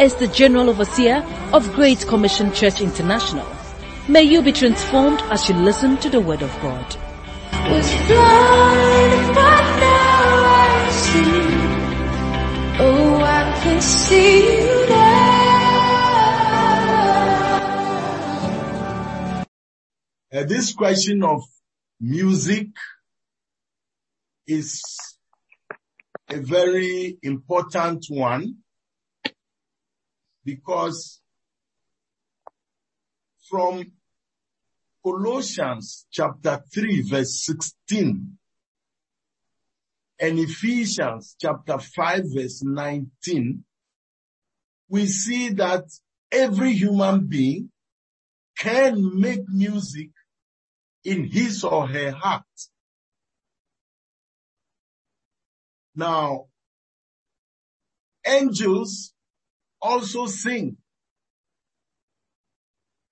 is the General Overseer of Great Commission Church International. May you be transformed as you listen to the Word of God. Was blind, but now I see. Oh, I can see you now. Uh, this question of music is a very important one because from Colossians chapter 3 verse 16 and Ephesians chapter 5 verse 19, we see that every human being can make music in his or her heart. Now, angels also sing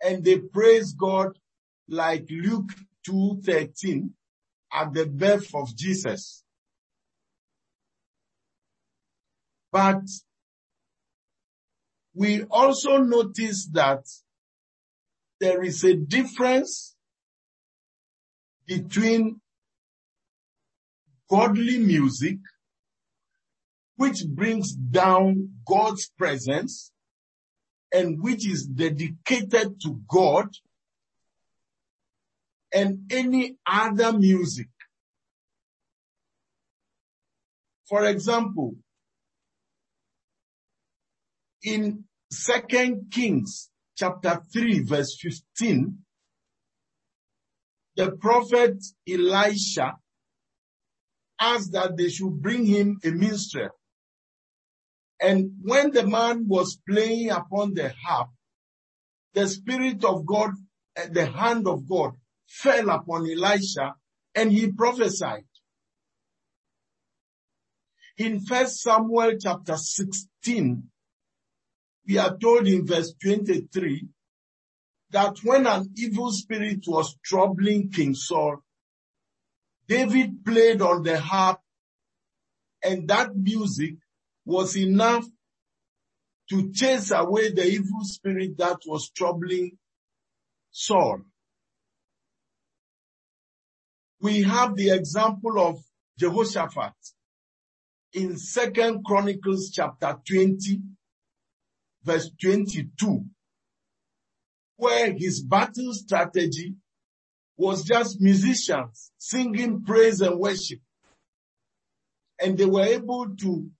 and they praise God like Luke 2:13 at the birth of Jesus. But we also notice that there is a difference between godly music, which brings down God's presence and which is dedicated to God and any other music. For example, in Second Kings chapter 3 verse 15, the prophet Elisha asked that they should bring him a minstrel. And when the man was playing upon the harp, the spirit of God, uh, the hand of God fell upon Elisha and he prophesied. In first Samuel chapter 16, we are told in verse 23 that when an evil spirit was troubling King Saul, David played on the harp and that music was enough to chase away the evil spirit that was troubling Saul. We have the example of Jehoshaphat in second Chronicles chapter 20 verse 22 where his battle strategy was just musicians singing praise and worship. And they were able to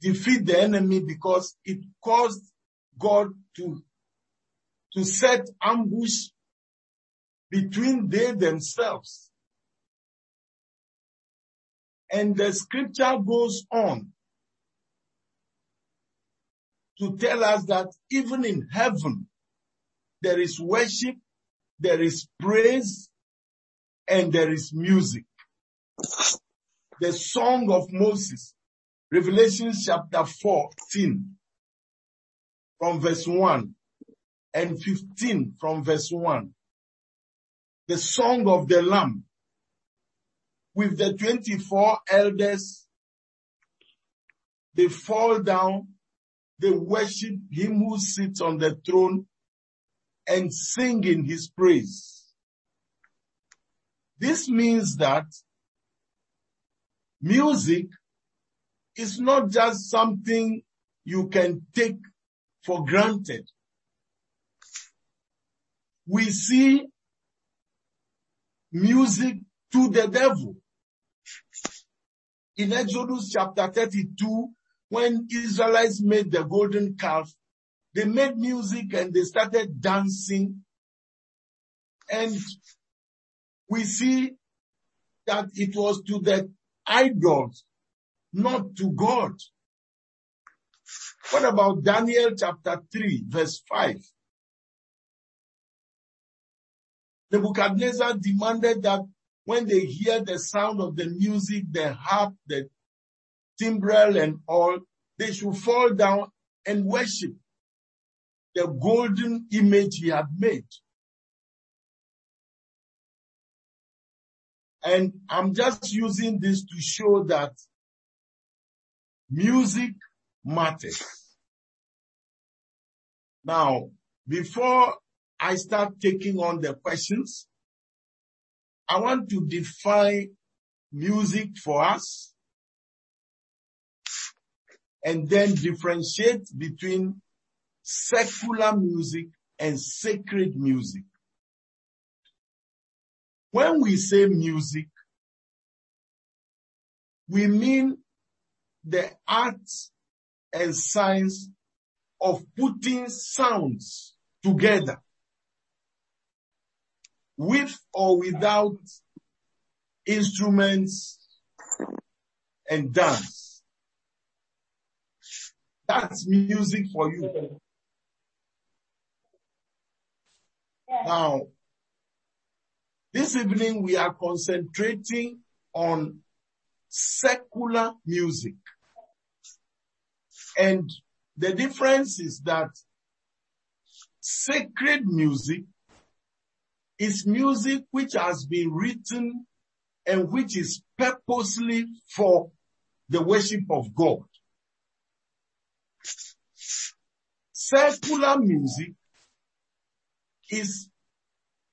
defeat the enemy because it caused God to, to set ambush between they themselves. And the scripture goes on to tell us that even in heaven, there is worship, there is praise, and there is music. The song of Moses, Revelation chapter 14 from verse 1 and 15 from verse 1. The song of the Lamb with the 24 elders. They fall down, they worship him who sits on the throne and sing in his praise. This means that music is not just something you can take for granted. We see music to the devil. In Exodus chapter 32, when Israelites made the golden calf, they made music and they started dancing. And we see that it was to the idols, not to God. What about Daniel chapter 3 verse 5? Nebuchadnezzar demanded that when they hear the sound of the music, the harp, the timbrel and all, they should fall down and worship the golden image he had made. And I'm just using this to show that music matters. Now, before I start taking on the questions, I want to define music for us and then differentiate between secular music and sacred music. When we say music, we mean the arts and science of putting sounds together with or without instruments and dance. That's music for you. Now, this evening we are concentrating on secular music. And the difference is that sacred music is music which has been written and which is purposely for the worship of God. Secular music is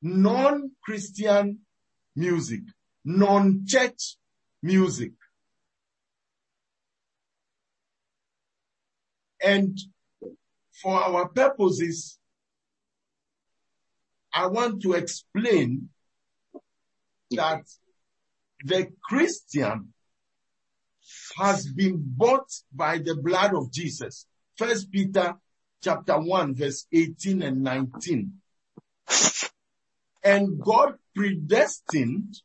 non-Christian music, non-church music. And for our purposes, I want to explain that the Christian has been bought by the blood of Jesus. First Peter chapter 1 verse 18 and 19. And God predestined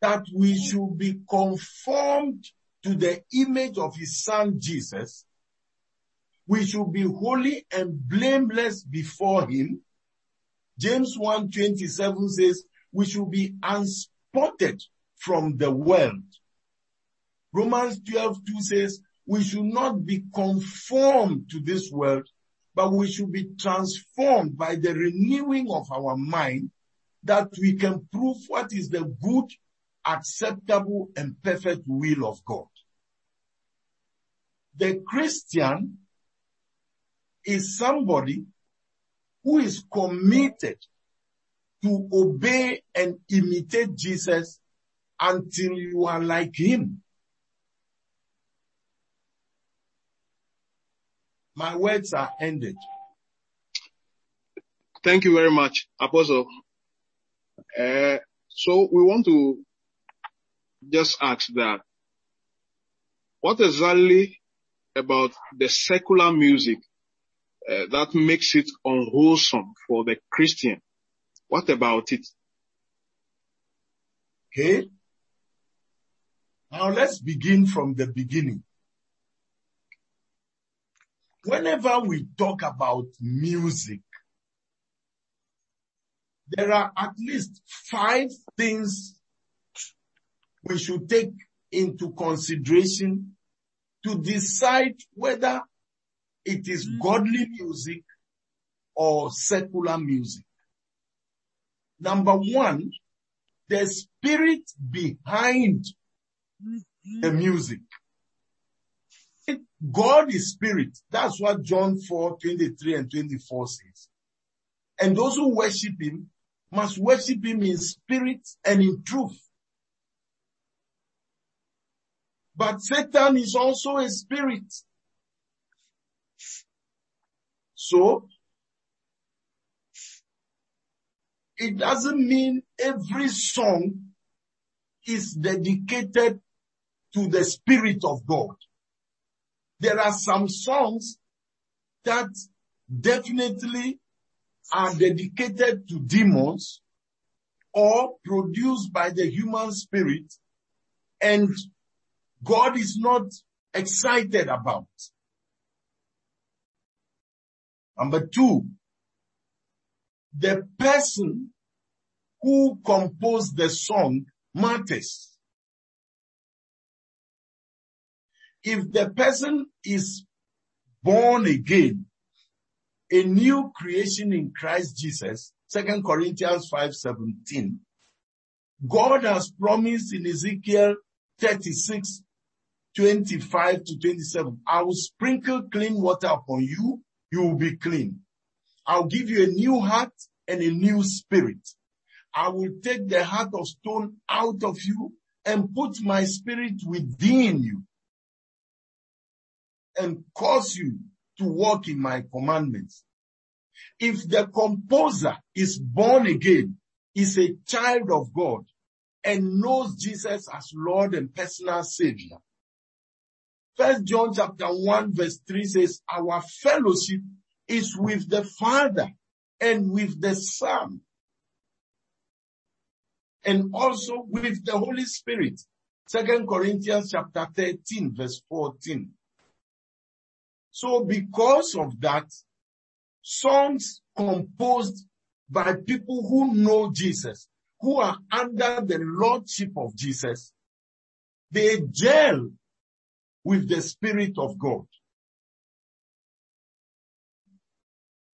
that we should be conformed to the image of his son Jesus. We should be holy and blameless before him. James 1:27 says we should be unspotted from the world. Romans 12:2 says we should not be conformed to this world, but we should be transformed by the renewing of our mind that we can prove what is the good, acceptable, and perfect will of God. The Christian is somebody who is committed to obey and imitate Jesus until you are like him. My words are ended. Thank you very much, Apostle. Uh, so we want to just ask that what exactly about the secular music uh, that makes it unwholesome for the Christian? What about it? Okay. Now let's begin from the beginning. Whenever we talk about music, there are at least five things we should take into consideration to decide whether it is mm. godly music or secular music. Number one, the spirit behind mm-hmm. the music. God is spirit. That's what John 4, 23 and 24 says. And those who worship him must worship him in spirit and in truth. But Satan is also a spirit. So, it doesn't mean every song is dedicated to the spirit of God. There are some songs that definitely are dedicated to demons or produced by the human spirit and God is not excited about. Number two, the person who composed the song matters. If the person is born again, a new creation in Christ Jesus, 2 Corinthians 5:17, God has promised in Ezekiel 36, 25 to 27, I will sprinkle clean water upon you, you will be clean. I'll give you a new heart and a new spirit. I will take the heart of stone out of you and put my spirit within you and cause you to walk in my commandments. If the composer is born again, is a child of God and knows Jesus as Lord and personal savior. First John chapter 1 verse 3 says, our fellowship is with the Father and with the Son and also with the Holy Spirit. Second Corinthians chapter 13 verse 14. So because of that, songs composed by people who know Jesus, who are under the lordship of Jesus, they gel with the Spirit of God.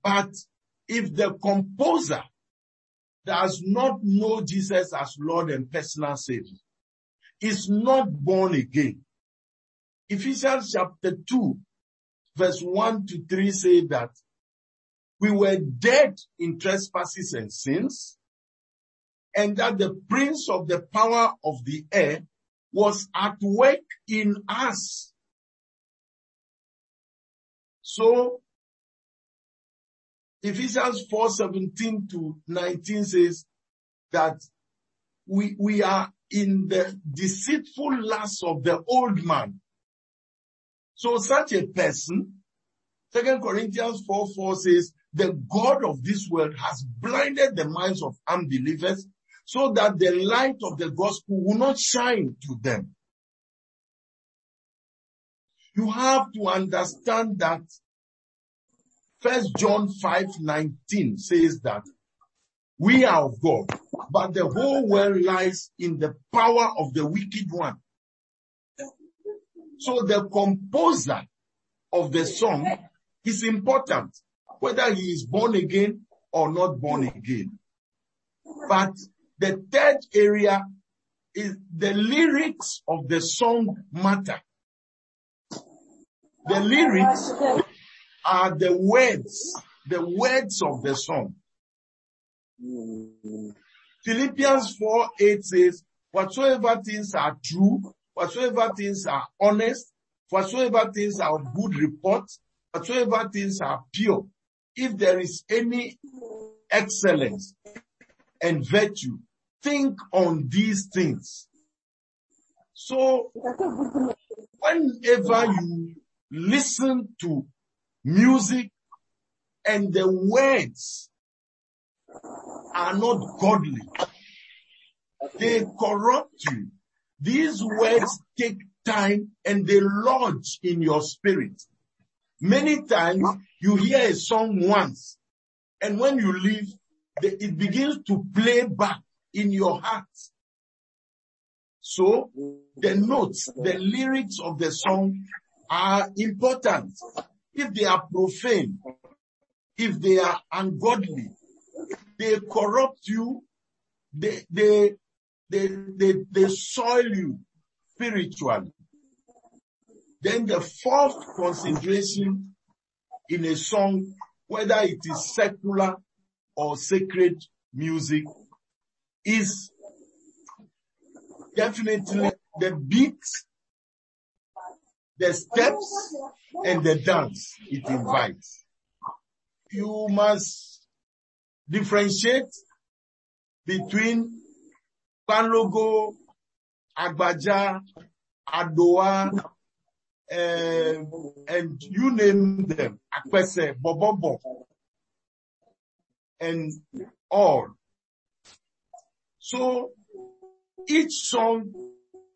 But if the composer does not know Jesus as Lord and personal Savior, is not born again. Ephesians chapter 2 verse 1 to 3 say that we were dead in trespasses and sins and that the prince of the power of the air was at work in us. So Ephesians 4, 17 to 19 says that we, we are in the deceitful lust of the old man. So such a person, Second Corinthians 4, 4 says, the God of this world has blinded the minds of unbelievers so that the light of the gospel will not shine to them. You have to understand that First John 5, 19 says that we are of God, but the whole world lies in the power of the wicked one. So the composer of the song is important, whether he is born again or not born again. But the third area is the lyrics of the song matter. The lyrics are the words, the words of the song. Philippians 4, 8 says, whatsoever things are true, whatsoever things are honest, whatsoever things are good report, whatsoever things are pure, if there is any excellence and virtue, think on these things. So, whenever you listen to music and the words are not godly, they corrupt you. These words take time and they lodge in your spirit. Many times you hear a song once and when you leave, it begins to play back in your heart. So the notes, the lyrics of the song are important. If they are profane, if they are ungodly, they corrupt you, they, they, they, they, they soil you spiritually. Then the fourth consideration in a song, whether it is secular or sacred music, is definitely the beat, the steps, and the dance it invites. You must differentiate between Kpanlogo, Agbadza, Adoa, um, and you name them, Akwese, Bobobo, and all. So each song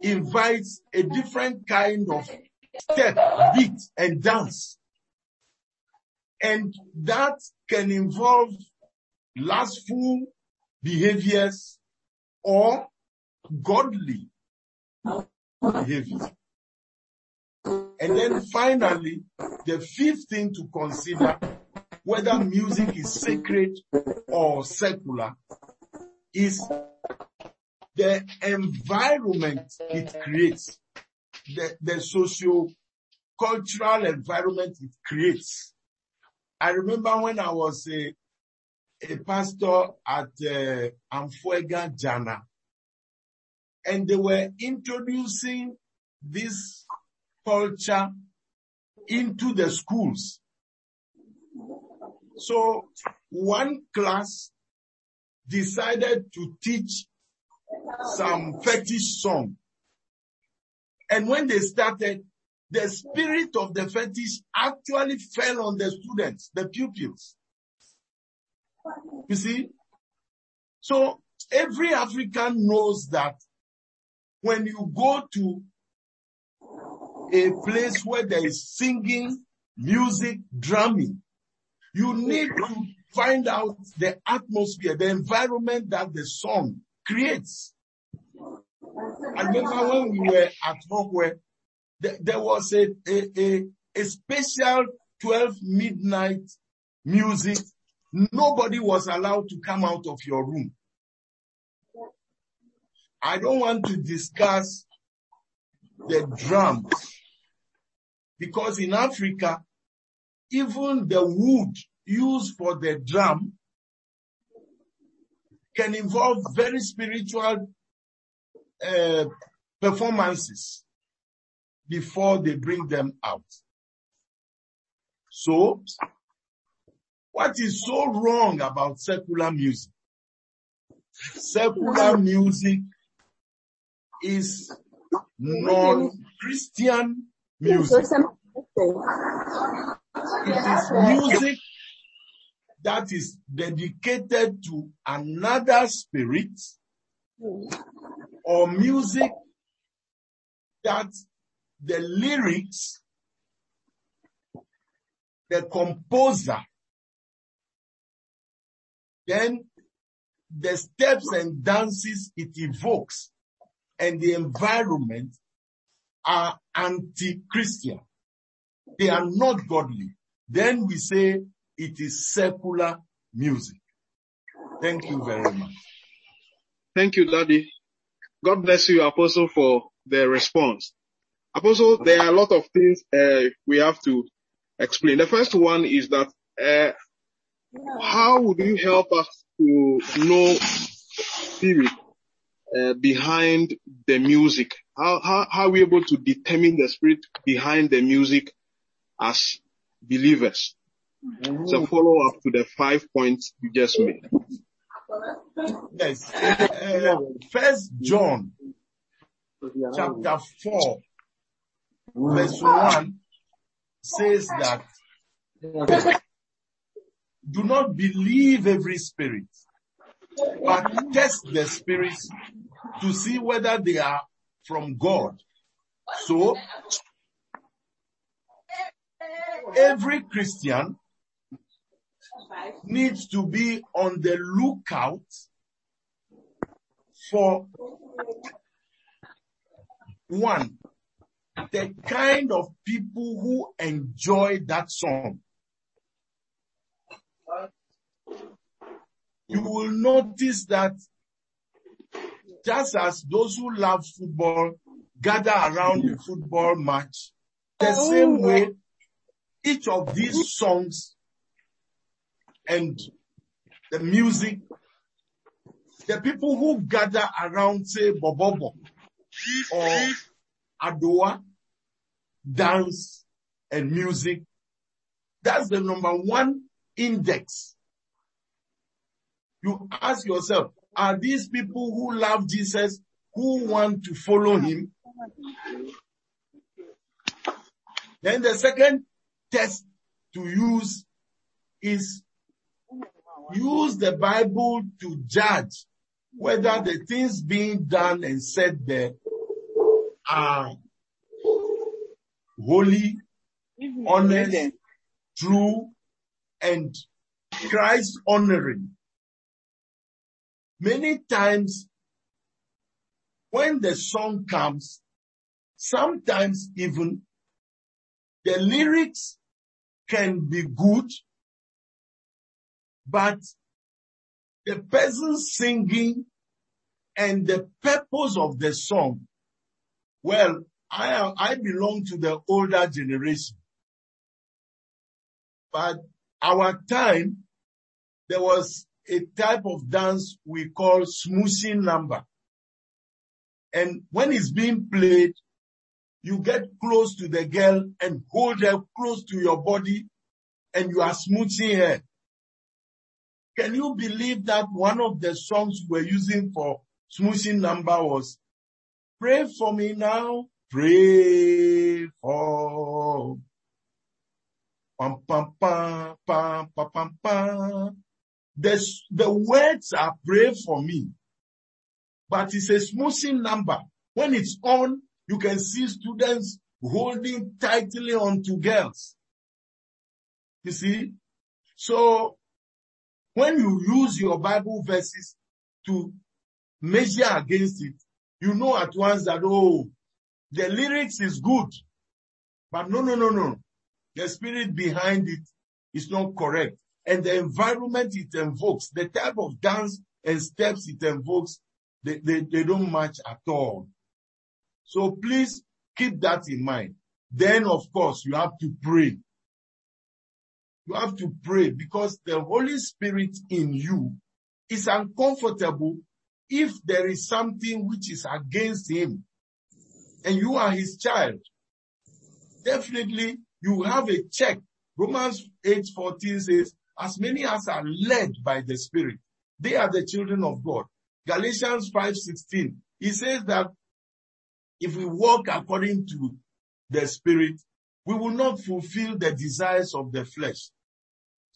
invites a different kind of step, beat, and dance. And that can involve lustful behaviors or godly behaviors. And then finally, the fifth thing to consider whether music is sacred or secular is the environment it creates, the, the socio-cultural environment it creates. I remember when I was a, a pastor at uh, Amfuega Jana, and they were introducing this culture into the schools. So one class decided to teach some fetish song. And when they started, the spirit of the fetish actually fell on the students, the pupils. You see? So every African knows that when you go to a place where there is singing, music, drumming, you need to find out the atmosphere, the environment that the song creates. I remember when we were at Hawkway, there, there was a, a, a, a special 12 midnight music. Nobody was allowed to come out of your room. I don't want to discuss the drums because in Africa, even the wood used for the drum can involve very spiritual uh, performances before they bring them out. So, what is so wrong about secular music? Secular music is non-Christian music. It is music that is dedicated to another spirit or music that the lyrics, the composer, then the steps and dances it evokes and the environment are anti-Christian. They are not godly. Then we say it is secular music. Thank you very much. Thank you, Daddy. God bless you, Apostle, for the response. Apostle, there are a lot of things uh, we have to explain. The first one is that uh, how would you help us to know spirit uh, behind the music? How, how, how are we able to determine the spirit behind the music as believers? It's a follow up to the five points you just made. Yes. Uh, First John chapter 4 verse 1 says that do not believe every spirit, but test the spirits to see whether they are from God. So, every Christian needs to be on the lookout for one, the kind of people who enjoy that song. You will notice that just as those who love football gather around the football match, the same oh. way each of these songs and the music, the people who gather around say Bobobo or Adoa, dance and music, that's the number one index. You ask yourself, are these people who love Jesus who want to follow him? Then the second test to use is use the Bible to judge whether the things being done and said there are holy, honest, true, and Christ honoring. Many times when the song comes, sometimes even the lyrics can be good, but the person singing and the purpose of the song, well, I am, I belong to the older generation. But our time, there was a type of dance we call smoothing number. And when it's being played, you get close to the girl and hold her close to your body and you are smoothing her. Can you believe that one of the songs we're using for smoothing number was pray for me now, pray for pam pam pam pam pam pam pam. The, the words are pray for me, but it's a smoothing number. When it's on, you can see students holding tightly onto girls. You see? So when you use your Bible verses to measure against it, you know at once that, oh, the lyrics is good. But no, no, no, no. The spirit behind it is not correct. And the environment it invokes, the type of dance and steps it invokes, they, they, they don't match at all. So please keep that in mind. Then of course you have to pray. You have to pray because the Holy Spirit in you is uncomfortable if there is something which is against him and you are his child. Definitely you have a check. Romans 8:14 says, as many as are led by the Spirit, they are the children of God. Galatians 5:16, he says that if we walk according to the Spirit, we will not fulfill the desires of the flesh.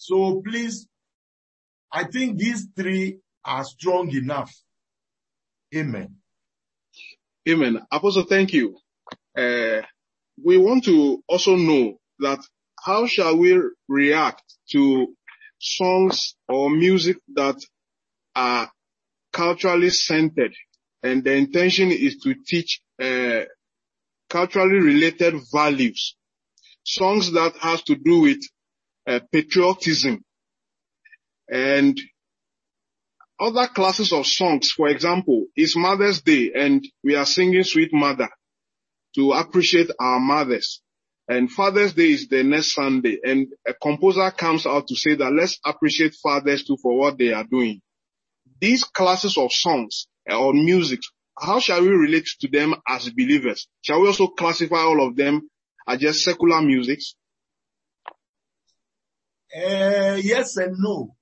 So please, I think these three are strong enough. Amen. Amen. Apostle, thank you. Uh, we want to also know that how shall we react to songs or music that are culturally centered and the intention is to teach uh, culturally related values. Songs that has to do with Uh, patriotism and other classes of songs. For example, it's Mother's Day and we are singing Sweet Mother to appreciate our mothers. And Father's Day is the next Sunday and a composer comes out to say that let's appreciate fathers too for what they are doing. These classes of songs uh, or music, how shall we relate to them as believers? Shall we also classify all of them as just secular musics? Uh, yes and no.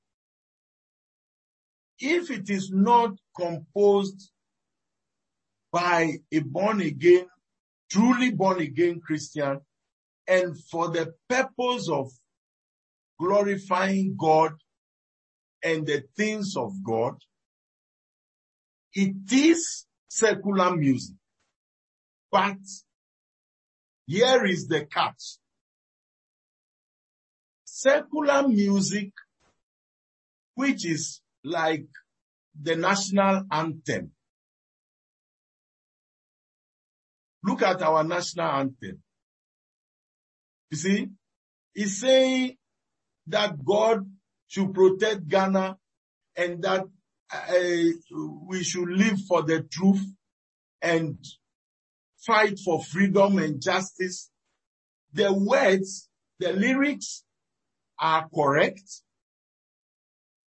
If it is not composed by a born again, truly born again Christian, and for the purpose of glorifying God and the things of God, it is secular music. But here is the catch. Secular music, which is like the national anthem. Look at our national anthem. You see, it's saying that God should protect Ghana and that uh, we should live for the truth and fight for freedom and justice. The words, the lyrics are correct.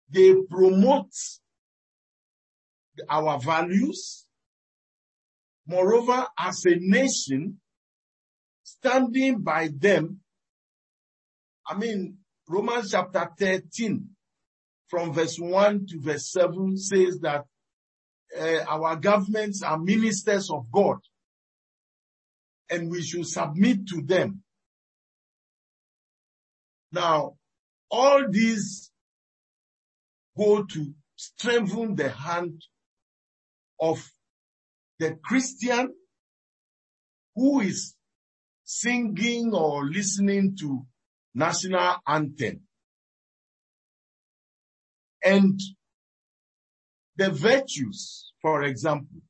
They promote our values. Moreover, as a nation, standing by them, I mean, Romans chapter 13 from verse 1 to verse 7 says that uh, our governments are ministers of God and we should submit to them. Now, all these go to strengthen the hand of the Christian who is singing or listening to national anthem. And the virtues, for example,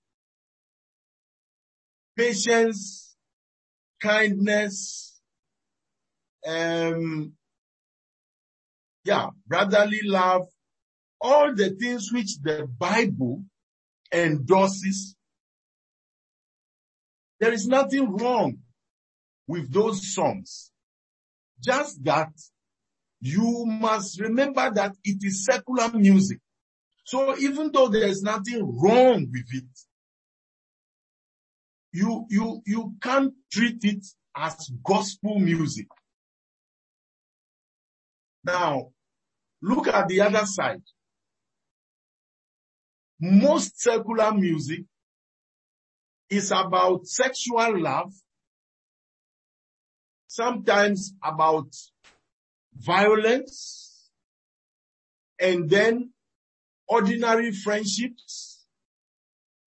patience, kindness, um, yeah, brotherly love, all the things which the Bible endorses. There is nothing wrong with those songs. Just that you must remember that it is secular music. So even though there is nothing wrong with it, you, you, you can't treat it as gospel music. Now, look at the other side. Most secular music is about sexual love, sometimes about violence, and then ordinary friendships,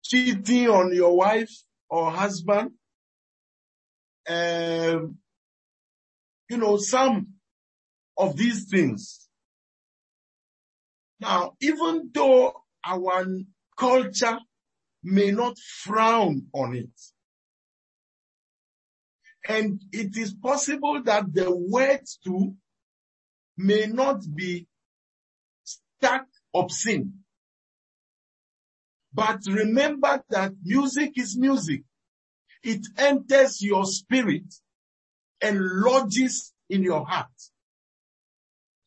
cheating on your wife or husband, um, you know, some of these things. Now, even though our culture may not frown on it, and it is possible that the words too may not be stuck obscene. But remember that music is music. It enters your spirit and lodges in your heart.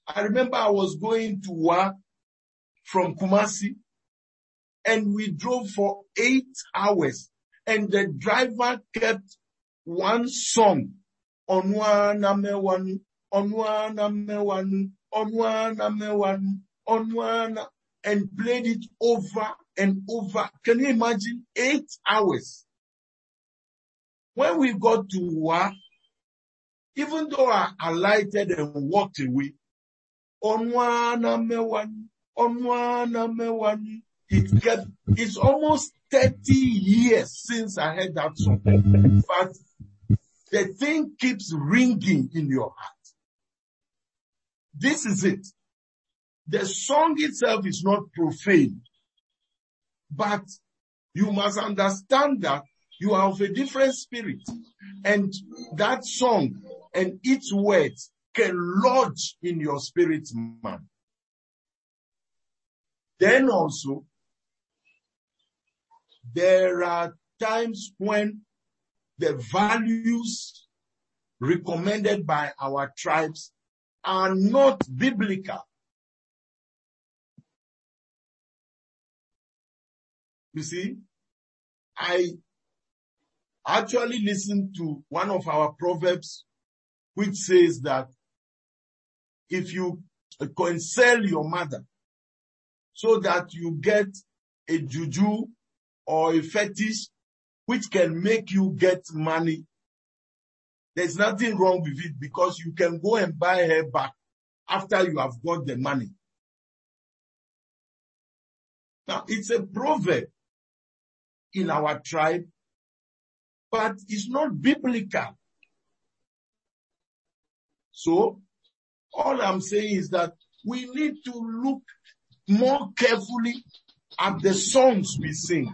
I remember I was going to work from Kumasi and we drove for eight hours and the driver kept one song Onwana mewanu, onwana mewanu, onwana mewanu, onwana, and played it over and over. Can you imagine? Eight hours. When we got to work, even though I alighted and walked away, onwana mewanu, onwana mewanu, it kept, it's almost 30 years since I heard that song. But the thing keeps ringing in your heart. This is it. The song itself is not profane, but you must understand that you are of a different spirit and that song and its words can lodge in your spirit man. Then also, there are times when the values recommended by our tribes are not biblical. You see, I actually listened to one of our proverbs which says that if you console your mother so that you get a juju or a fetish which can make you get money, there's nothing wrong with it because you can go and buy her back after you have got the money. Now it's a proverb in our tribe, but it's not biblical. So all I'm saying is that we need to look more carefully at the songs we sing,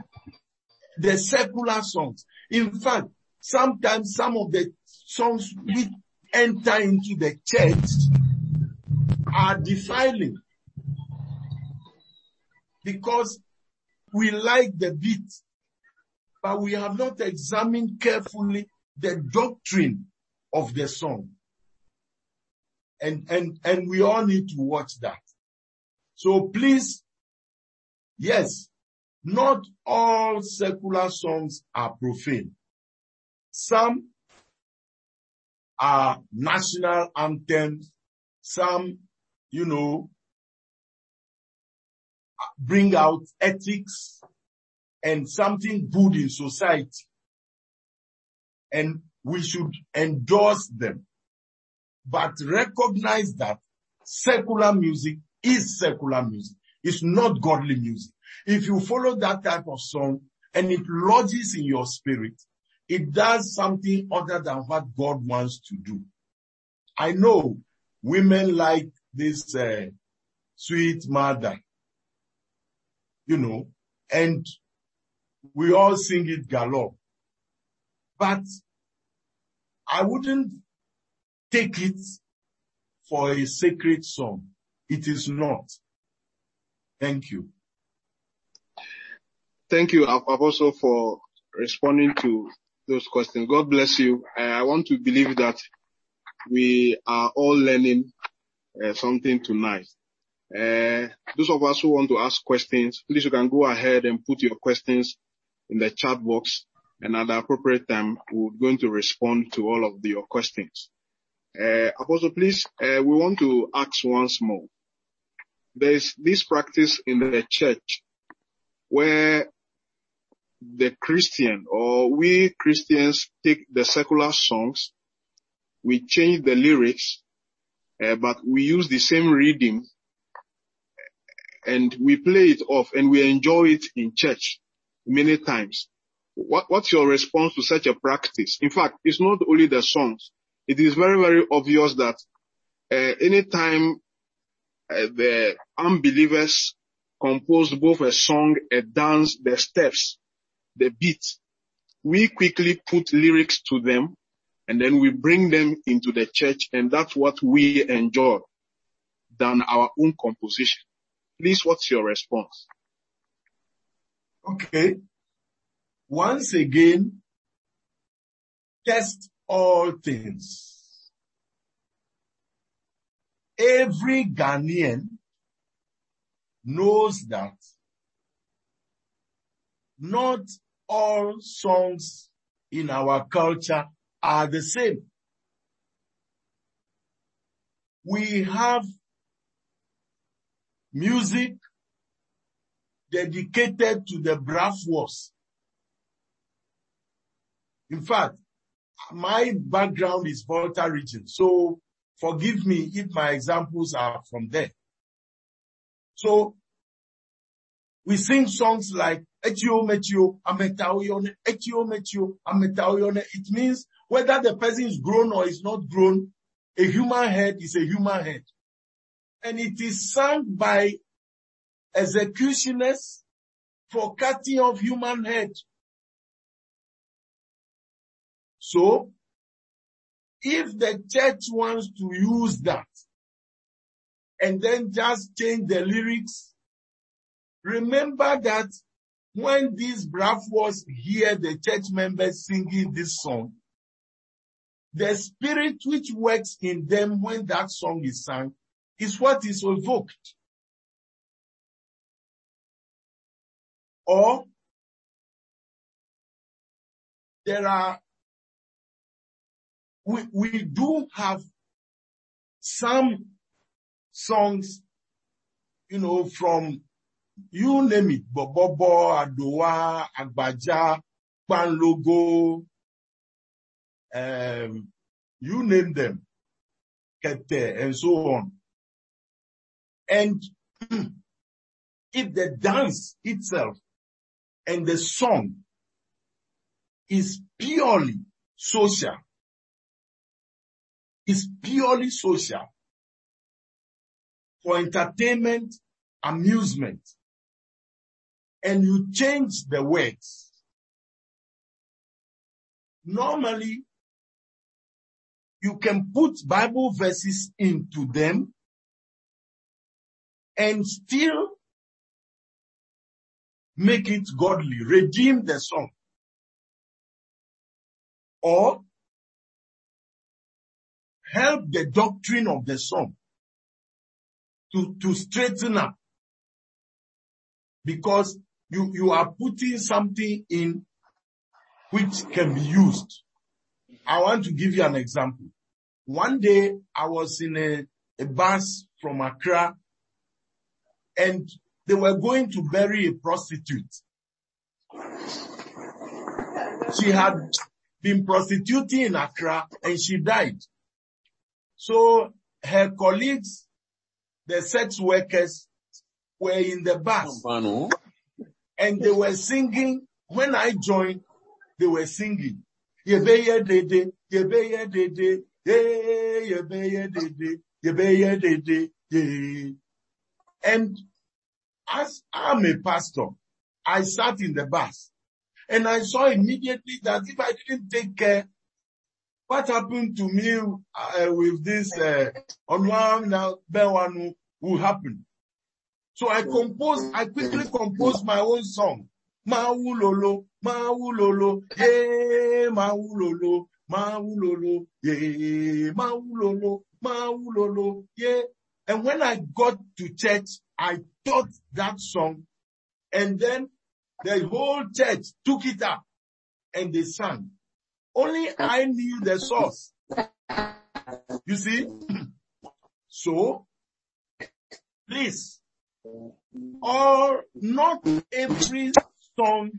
the secular songs. In fact, sometimes some of the songs we enter into the church are defiling because we like the beat, but we have not examined carefully the doctrine of the song. And, and, and we all need to watch that. So please, yes, not all secular songs are profane. Some are national anthems. Some, you know, bring out ethics and something good in society. And we should endorse them. But recognize that secular music is secular music. It's not godly music. If you follow that type of song and it lodges in your spirit, it does something other than what God wants to do. I know women like this uh, sweet mother, you know, and we all sing it galore. But I wouldn't take it for a sacred song. It is not. Thank you. Thank you, Apostle, for responding to those questions. God bless you. I want to believe that we are all learning uh, something tonight. Uh, those of us who want to ask questions, please you can go ahead and put your questions in the chat box and at the appropriate time we're going to respond to all of the, your questions. Uh, Apostle, please, uh, we want to ask once more. There's this practice in the church where the Christian or we Christians take the secular songs, we change the lyrics, uh, but we use the same rhythm and we play it off and we enjoy it in church many times. What, what's your response to such a practice? In fact, it's not only the songs. It is very, very obvious that uh, anytime uh, the unbelievers compose both a song, a dance, the steps, the beat, we quickly put lyrics to them and then we bring them into the church and that's what we enjoy than our own composition. Please, what's your response? Okay. Once again, test all things. Every Ghanaian knows that not all songs in our culture are the same. We have music dedicated to the Braaf Wars. In fact, my background is Volta region, so forgive me if my examples are from there. So we sing songs like Etio Metio, Ametaoyone, Etio Metio, Ametaoyone. It means whether the person is grown or is not grown, a human head is a human head. And it is sung by executioners for cutting of human head. So, if the church wants to use that and then just change the lyrics, remember that when these Wars hear the church members singing this song, the spirit which works in them when that song is sung is what is evoked. Or there are, we, we do have some songs, you know, from you name it, Bobobo, Adowa, Agbadza, Kpanlogo, um, you name them, Kete, and so on. And if the dance itself and the song is purely social, is purely social. For entertainment, amusement, and you change the words, normally you can put Bible verses into them and still make it godly, redeem the song. Or help the doctrine of the song to, to straighten up. Because you, you are putting something in which can be used. I want to give you an example. One day I was in a, a bus from Accra and they were going to bury a prostitute. She had been prostituting in Accra and she died. So her colleagues, the sex workers were in the bus oh. and they were singing. When I joined, they were singing. Yebeye dede, yebeye dede, yeah, yebeye dede, yebeye dede, yeah. And as I'm a pastor, I sat in the bus and I saw immediately that if I didn't take care, what happened to me uh, with this uh, Onwam now Bewanu will happen. So I composed, I quickly composed my own song. Maulolo, maulolo, yeah, maulolo, maulolo, yeah, maulolo, maulolo, yeah. And when I got to church, I taught that song and then the whole church took it up and they sang. Only I knew the source. You see? So, please, or not every song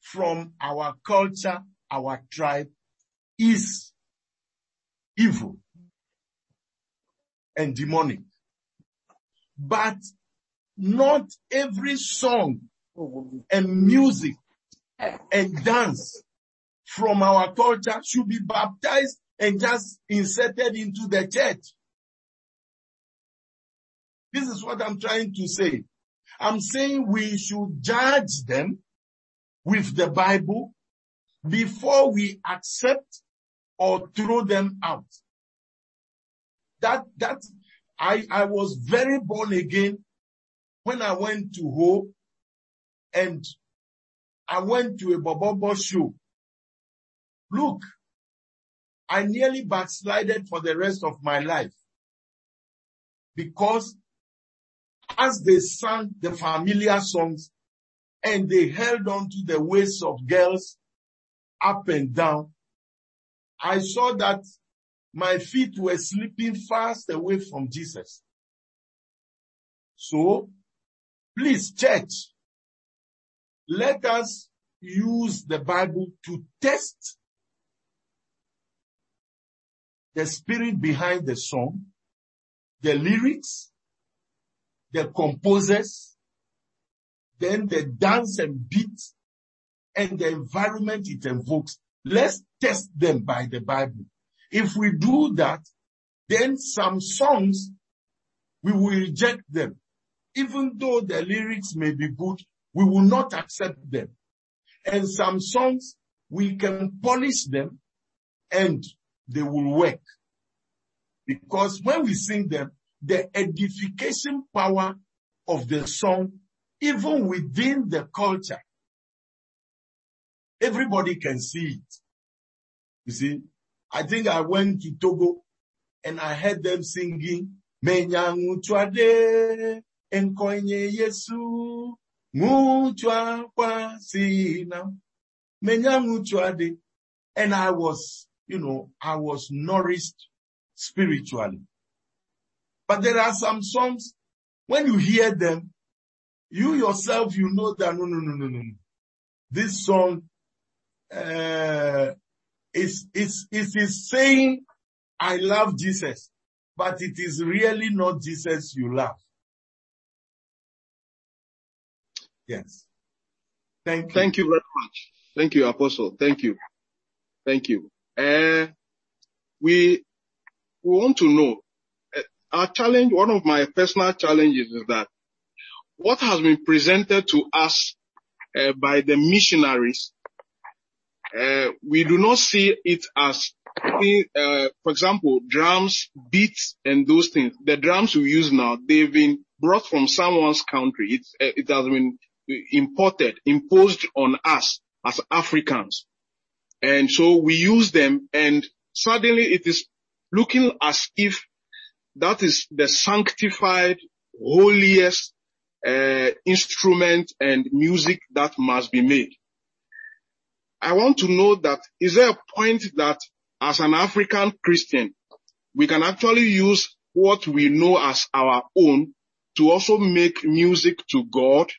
from our culture, our tribe is evil and demonic. But not every song and music and dance from our culture should be baptized and just inserted into the church. This is what I'm trying to say. I'm saying we should judge them with the Bible before we accept or throw them out. That, that, I, I was very born again when I went to Hope and I went to a Bobobo show. Look, I nearly backslided for the rest of my life because as they sang the familiar songs and they held on to the waists of girls up and down, I saw that my feet were slipping fast away from Jesus. So, please church, let us use the Bible to test the spirit behind the song, the lyrics, the composers, then the dance and beat, and the environment it evokes. Let's test them by the Bible. If we do that, then some songs, we will reject them. Even though the lyrics may be good, we will not accept them. And some songs, we can polish them and they will work. Because when we sing them, the edification power of the song, even within the culture, everybody can see it. You see, I think I went to Togo and I heard them singing, Menyangu Chwade, Enkoinye Yesu, Muchwa Kwasina, Menyangu Chwade. And I was, you know, I was nourished spiritually. But there are some songs, when you hear them, you yourself, you know that no, no, no, no, no. This song, uh, is, is, is, is saying, I love Jesus, but it is really not Jesus you love. Yes. Thank you. Thank you very much. Thank you, Apostle. Thank you. Thank you. Uh, we, we want to know, uh, our challenge, one of my personal challenges is that what has been presented to us uh, by the missionaries, we do not see it as, for example, drums, beats, and those things. The drums we use now, they've been brought from someone's country. It has been imported, imposed on us as Africans. And so we use them and suddenly it is looking as if that is the sanctified, holiest uh, instrument and music that must be made. I want to know that is there a point that as an African Christian, we can actually use what we know as our own to also make music to God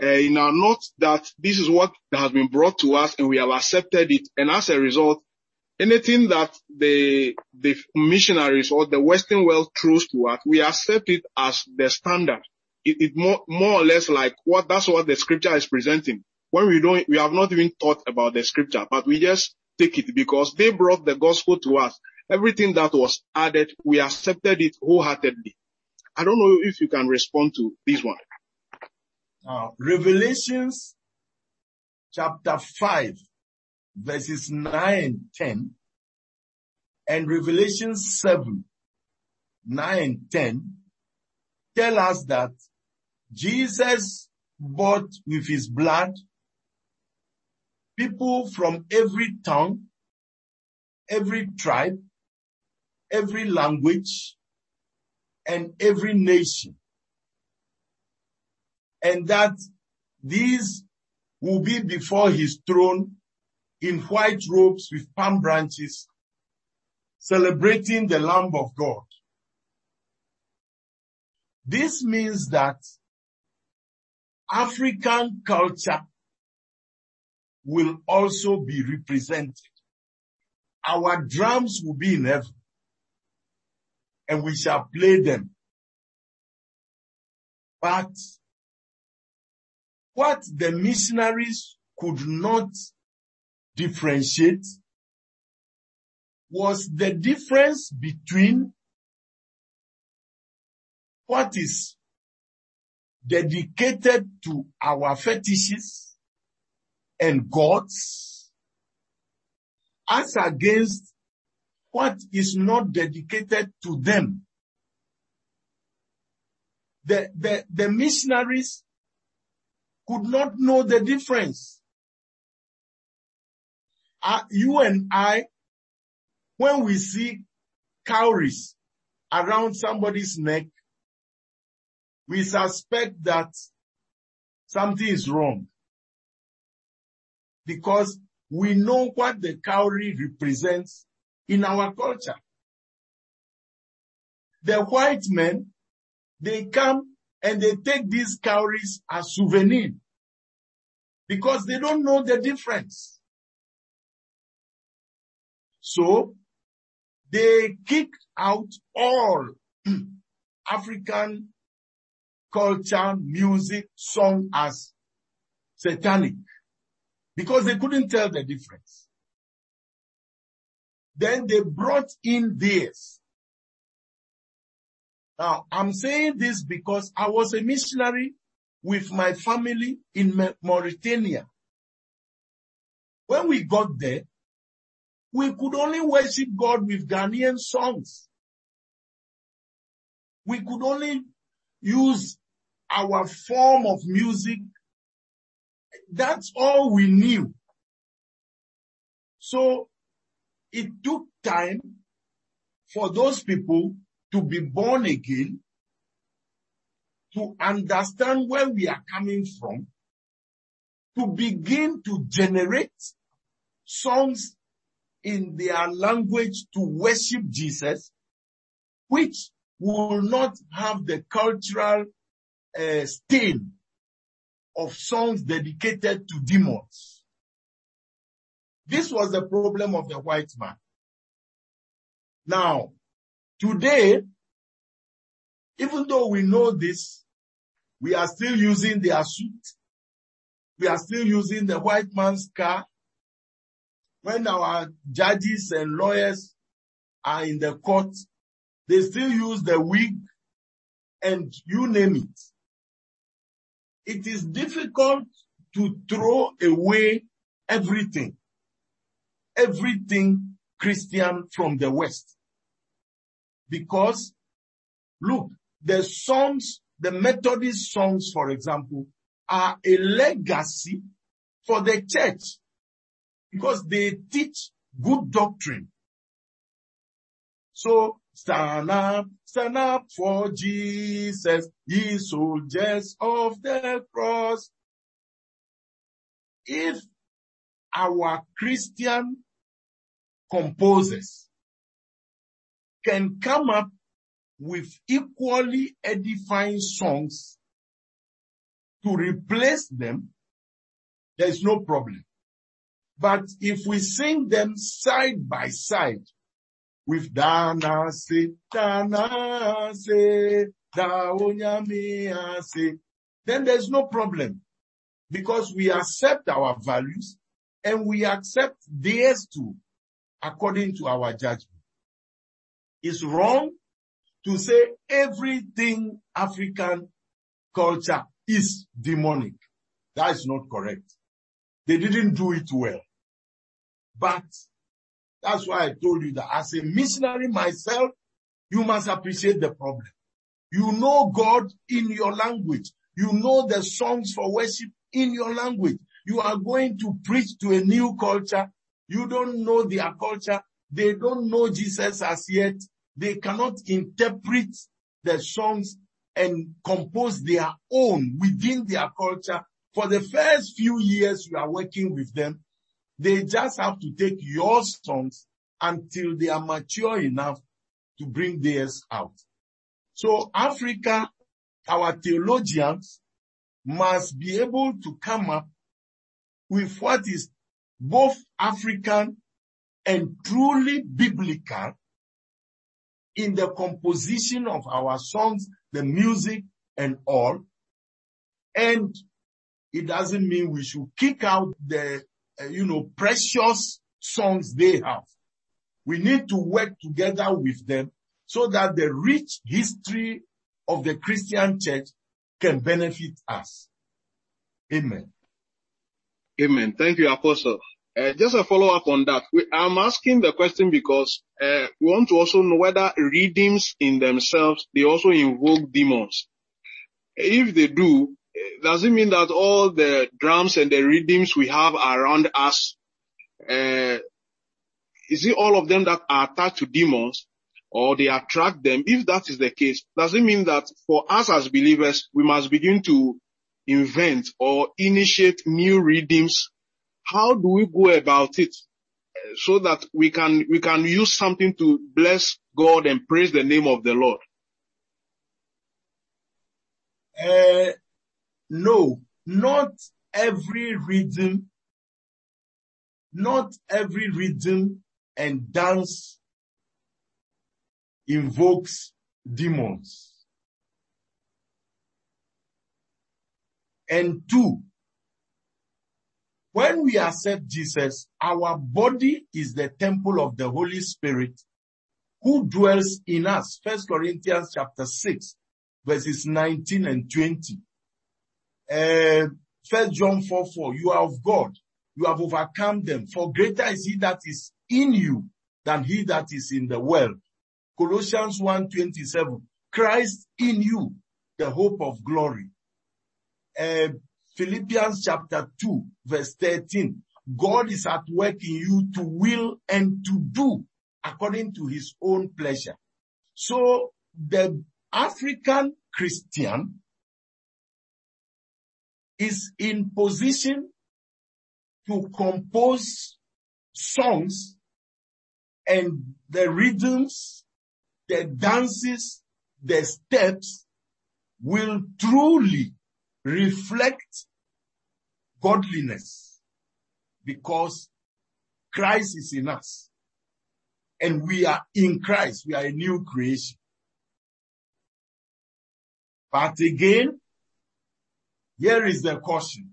uh, in our not that this is what has been brought to us and we have accepted it. And as a result, anything that the, the missionaries or the Western world throws to us, we accept it as the standard. It, it more, more or less like what, that's what the scripture is presenting. When we don't, we have not even thought about the scripture, but we just take it because they brought the gospel to us. Everything that was added, we accepted it wholeheartedly. I don't know if you can respond to this one. Now, Revelations chapter 5 verses 9 and 10 and Revelation 7, 9 10 tell us that Jesus bought with his blood people from every tongue, every tribe, every language, and every nation. And that these will be before his throne in white robes with palm branches, celebrating the Lamb of God. This means that African culture will also be represented. Our drums will be in heaven and we shall play them. But what the missionaries could not differentiate was the difference between what is dedicated to our fetishes and gods as against what is not dedicated to them. The, the, the missionaries could not know the difference. Uh, you and I, when we see cowries around somebody's neck, we suspect that something is wrong. Because we know what the cowrie represents in our culture. The white men, they come and they take these cowries as souvenir because they don't know the difference. So they kicked out all African culture, music, song as satanic because they couldn't tell the difference. Then they brought in theirs. Now, I'm saying this because I was a missionary with my family in Mauritania. When we got there, we could only worship God with Ghanaian songs. We could only use our form of music. That's all we knew. So it took time for those people to be born again, to understand where we are coming from, to begin to generate songs in their language to worship Jesus, which will not have the cultural uh, stain of songs dedicated to demons. This was the problem of the white man. Now, today, even though we know this, we are still using their suit. We are still using the white man's car. When our judges and lawyers are in the court, they still use the wig and you name it. It is difficult to throw away everything, everything Christian from the West. Because look, the songs, the Methodist songs, for example, are a legacy for the church because they teach good doctrine. So stand up, stand up for Jesus, ye soldiers of the cross. If our Christian composers can come up with equally edifying songs to replace them, there is no problem. But if we sing them side by side with Dana se, Dana se, se, then there's no problem because we accept our values and we accept theirs too, according to our judgment. It's wrong to say everything African culture is demonic. That is not correct. They didn't do it well. But that's why I told you that as a missionary myself, you must appreciate the problem. You know God in your language. You know the songs for worship in your language. You are going to preach to a new culture. You don't know their culture. They don't know Jesus as yet. They cannot interpret the songs and compose their own within their culture. For the first few years you are working with them, they just have to take your songs until they are mature enough to bring theirs out. So Africa, our theologians must be able to come up with what is both African and truly biblical in the composition of our songs, the music and all. And it doesn't mean we should kick out the, uh, you know, precious songs they have. We need to work together with them so that the rich history of the Christian church can benefit us. Amen. Amen. Thank you, Apostle. Uh, just a follow up on that. We, I'm asking the question because uh, we want to also know whether redeems in themselves they also invoke demons. If they do, does it mean that all the drums and the redeems we have around us, uh, is it all of them that are attached to demons or they attract them? If that is the case, does it mean that for us as believers, we must begin to invent or initiate new redeems? How do we go about it so that we can, we can use something to bless God and praise the name of the Lord? Uh, no, not every rhythm, not every rhythm and dance invokes demons. And two, when we accept Jesus, our body is the temple of the Holy Spirit who dwells in us. First Corinthians chapter 6 verses 19 and 20. Uh, First John 4 4, you are of God. You have overcome them. For greater is he that is in you than he that is in the world. Colossians 1 27, Christ in you, the hope of glory. Uh, Philippians chapter 2 verse 13. God is at work in you to will and to do according to his own pleasure. So the African Christian is in position to compose songs and the rhythms, the dances, the steps will truly reflect godliness because Christ is in us and we are in Christ. We are a new creation. But again, here is the caution.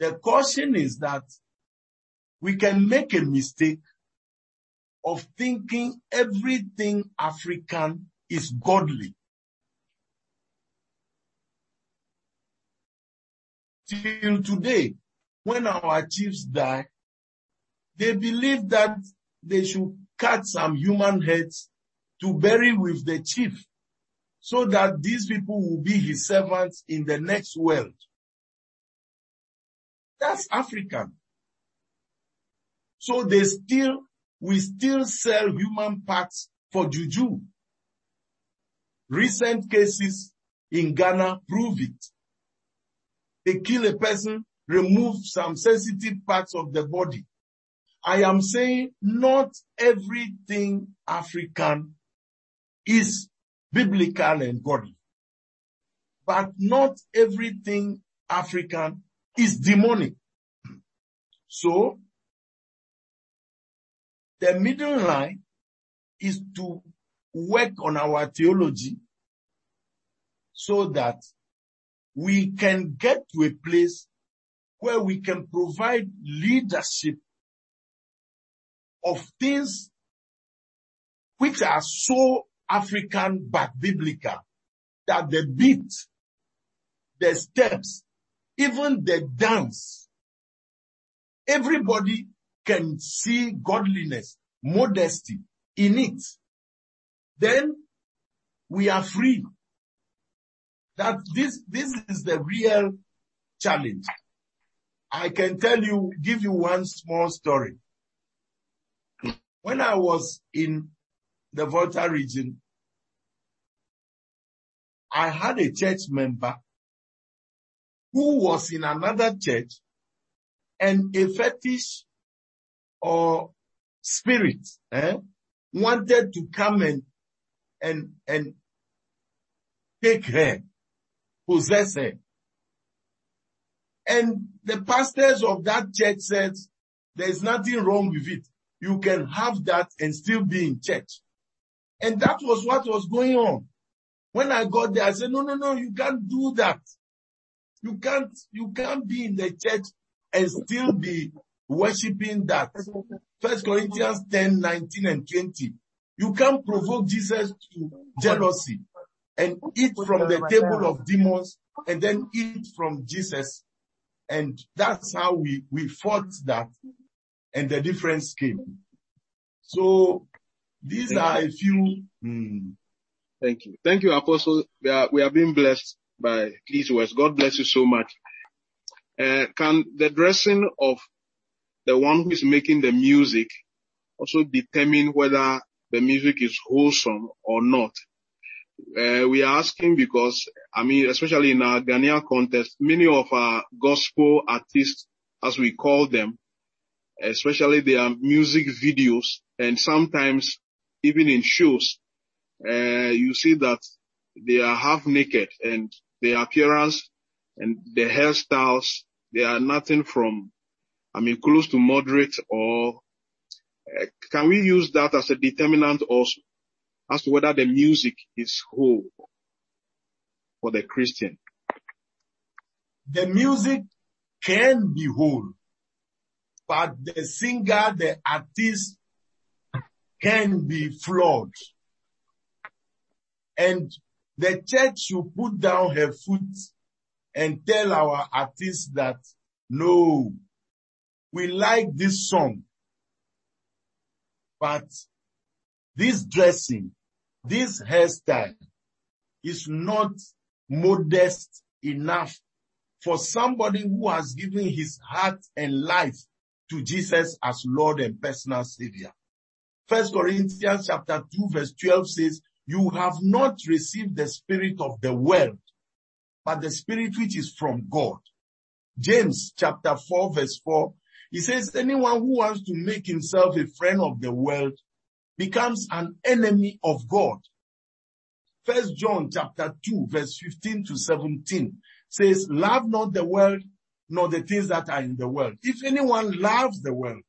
The caution is that we can make a mistake of thinking everything African is godly. Till today, when our chiefs die, they believe that they should cut some human heads to bury with the chief so that these people will be his servants in the next world. That's African. So they still, we still sell human parts for juju. Recent cases in Ghana prove it. They kill a person, remove some sensitive parts of the body. I am saying not everything African is biblical and godly. But not everything African is demonic. So, the middle line is to work on our theology so that we can get to a place where we can provide leadership of things which are so African but biblical that the beat, the steps, even the dance, everybody can see godliness, modesty in it. Then we are free. That this, this is the real challenge. I can tell you, give you one small story. When I was in the Volta region, I had a church member who was in another church and a fetish or spirit eh, wanted to come and and and take her, possess her. And the pastors of that church said, there is nothing wrong with it. You can have that and still be in church. And that was what was going on. When I got there, I said, no, no, no, you can't do that. You can't, you can't be in the church and still be worshiping that. First Corinthians 10, 19 and 20. You can't provoke Jesus to jealousy and eat from the table of demons and then eat from Jesus. And that's how we, we fought that and the difference came. So these Thank are a few, hmm, Thank you. Thank you, Apostle. We are, we are being blessed by these words. God bless you so much. Uh, can the dressing of the one who is making the music also determine whether the music is wholesome or not? Uh, we are asking because, I mean, especially in our Ghanaian context, many of our gospel artists, as we call them, especially their music videos and sometimes even in shows, uh, you see that they are half naked and their appearance and their hairstyles, they are nothing from, I mean, close to moderate or uh, can we use that as a determinant also as to whether the music is whole for the Christian? the music can be whole, but the singer, the artist can be flawed. And the church should put down her foot and tell our artists that no, we like this song, but this dressing, this hairstyle is not modest enough for somebody who has given his heart and life to Jesus as Lord and personal Savior. First Corinthians chapter 2 verse 12 says, you have not received the spirit of the world, but the spirit which is from God. James chapter 4 verse 4, he says anyone who wants to make himself a friend of the world becomes an enemy of God. First John chapter 2 verse 15 to 17 says, love not the world nor the things that are in the world. If anyone loves the world,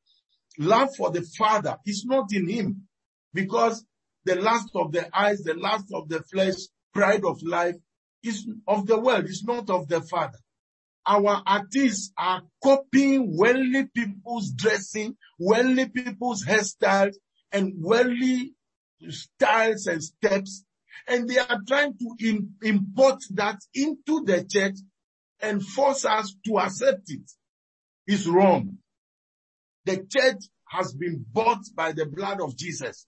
love for the Father is not in him because the lust of the eyes, the lust of the flesh, pride of life is of the world, is not of the Father. Our artists are copying worldly people's dressing, worldly people's hairstyles, and worldly styles and steps, and they are trying to in- import that into the church and force us to accept it. It's wrong. The church has been bought by the blood of Jesus.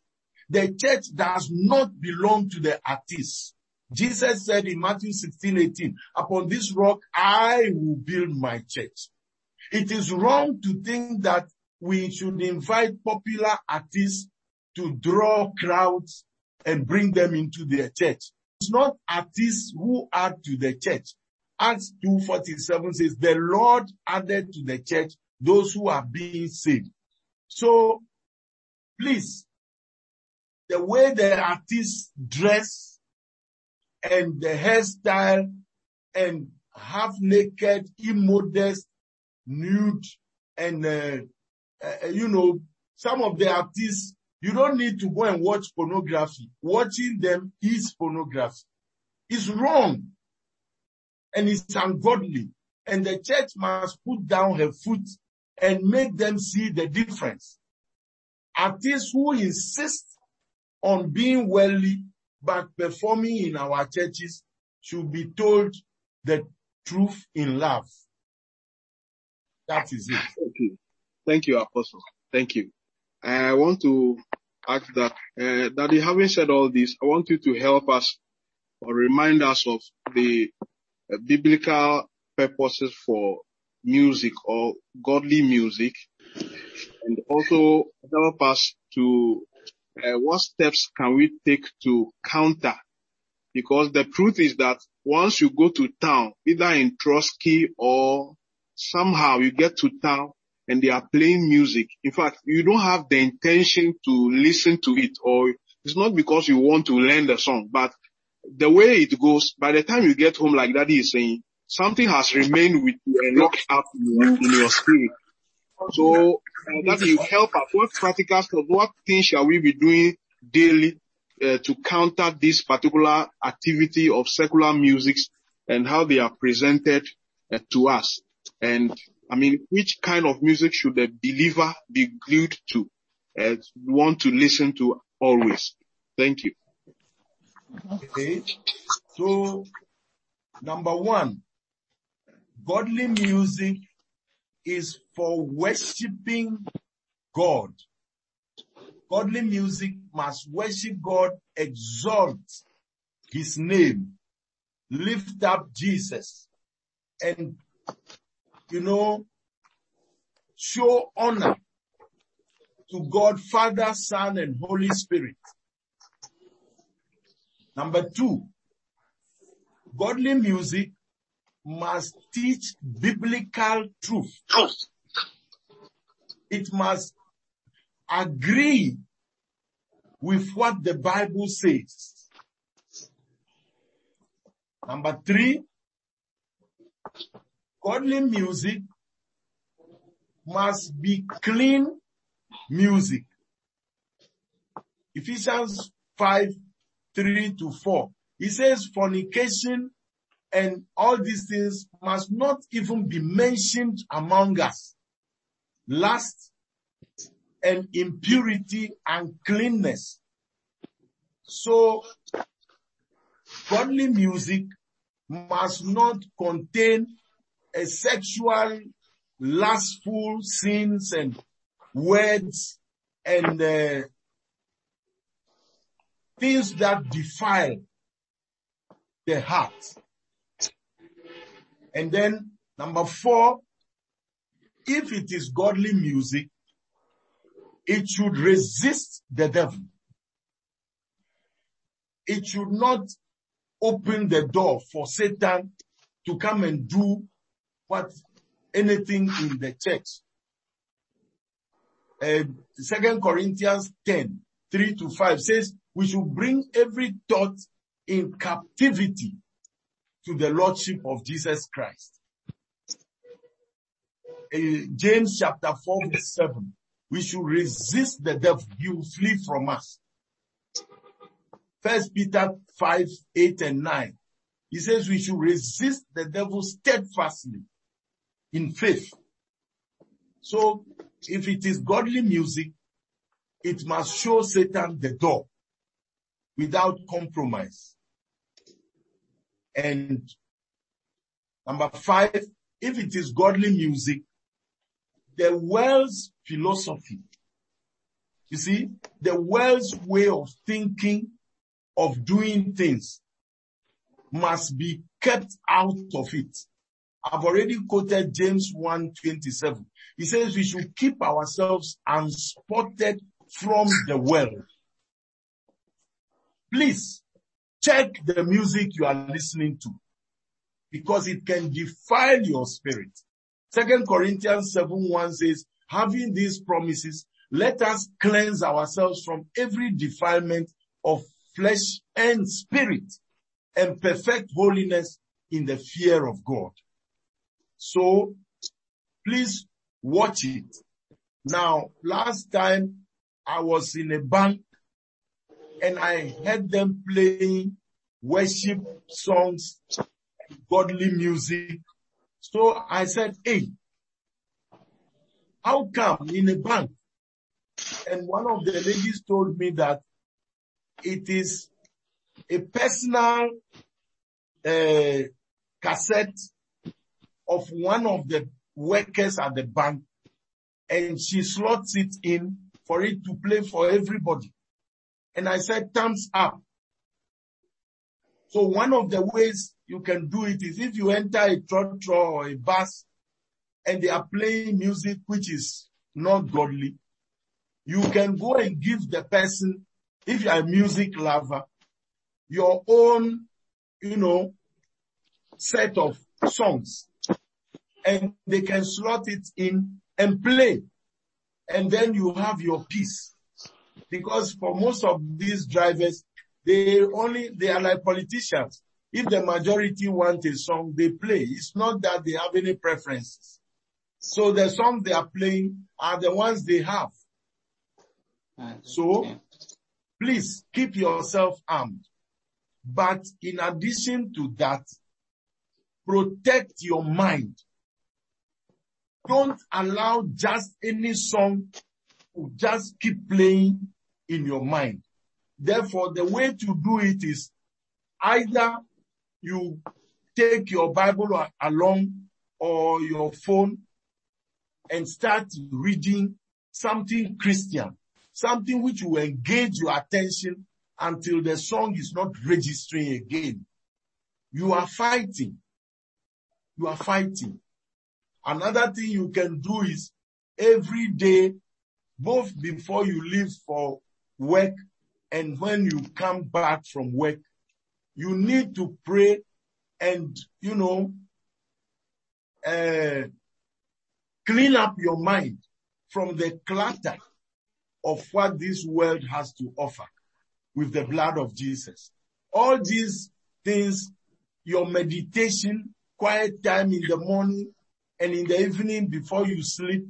The church does not belong to the artists. Jesus said in Matthew 16, 18, upon this rock I will build my church. It is wrong to think that we should invite popular artists to draw crowds and bring them into their church. It's not artists who add to the church. Acts 2.47 says, the Lord added to the church those who are being saved. So please, the way the artists dress and the hairstyle and half naked, immodest, nude, and uh, uh, you know, some of the artists, you don't need to go and watch pornography. Watching them is pornography. It's wrong. And it's ungodly. And the church must put down her foot and make them see the difference. Artists who insist on being worldly but performing in our churches should be told the truth in love. That is it. Thank you. Thank you, Apostle. Thank you. I want to ask that, uh, Daddy, having said all this, I want you to help us or remind us of the uh, biblical purposes for music or godly music. And also help us to uh, what steps can we take to counter? Because the truth is that once you go to town, either in trotro or somehow you get to town and they are playing music. In fact, you don't have the intention to listen to it or it's not because you want to learn the song, but the way it goes, by the time you get home, like Daddy is saying, something has remained with you and locked up in your, in your spirit. So uh, that you help us. What practical steps, what things shall we be doing daily uh, to counter this particular activity of secular music and how they are presented uh, to us? And I mean, which kind of music should a believer be glued to, uh, want to listen to always? Thank you. Okay. So, number one, godly music is for worshiping God. Godly music must worship God, exalt his name, lift up Jesus, and, you know, show honor to God, Father, Son, and Holy Spirit. Number two, godly music must teach biblical truth. It must agree with what the Bible says. Number three, godly music must be clean music. Ephesians 5, 3 to 4. He says fornication and all these things must not even be mentioned among us. Lust and impurity and cleanness. So godly music must not contain a sexual, lustful sins and words and uh, things that defile the heart. And then number four, if it is godly music, it should resist the devil. It should not open the door for Satan to come and do what anything in the church. Second Corinthians 10, 3 to 5 says we should bring every thought in captivity to the Lordship of Jesus Christ. Uh, James chapter 4 verse 7. We should resist the devil. He will flee from us. First Peter 5, 8 and 9. He says we should resist the devil steadfastly in faith. So if it is godly music, it must show Satan the door without compromise. And number five, if it is godly music, the world's philosophy, you see, the world's way of thinking, of doing things must be kept out of it. I've already quoted James 1:27. He says we should keep ourselves unspotted from the world. Please check the music you are listening to because it can defile your spirit. Second Corinthians 7 1 says, having these promises, let us cleanse ourselves from every defilement of flesh and spirit and perfect holiness in the fear of God. So please watch it. Now, last time I was in a bank and I heard them playing worship songs, godly music So I said, hey, how come in a bank? And one of the ladies told me that it is a personal uh, cassette of one of the workers at the bank and she slots it in for it to play for everybody. And I said, thumbs up. So one of the ways you can do it is if you enter a trotro or a bus and they are playing music which is not godly, you can go and give the person, if you are a music lover, your own, you know, set of songs and they can slot it in and play. And then you have your peace. Because for most of these drivers, they only, they are like politicians. If the majority want a song, they play. It's not that they have any preferences. So the songs they are playing are the ones they have. So please keep yourself armed. But in addition to that, protect your mind. Don't allow just any song to just keep playing in your mind. Therefore, the way to do it is either you take your Bible along or your phone and start reading something Christian, something which will engage your attention until the song is not registering again. You are fighting. You are fighting. Another thing you can do is every day, both before you leave for work and when you come back from work, you need to pray and, you know, uh, clean up your mind from the clutter of what this world has to offer with the blood of Jesus. All these things, your meditation, quiet time in the morning and in the evening before you sleep,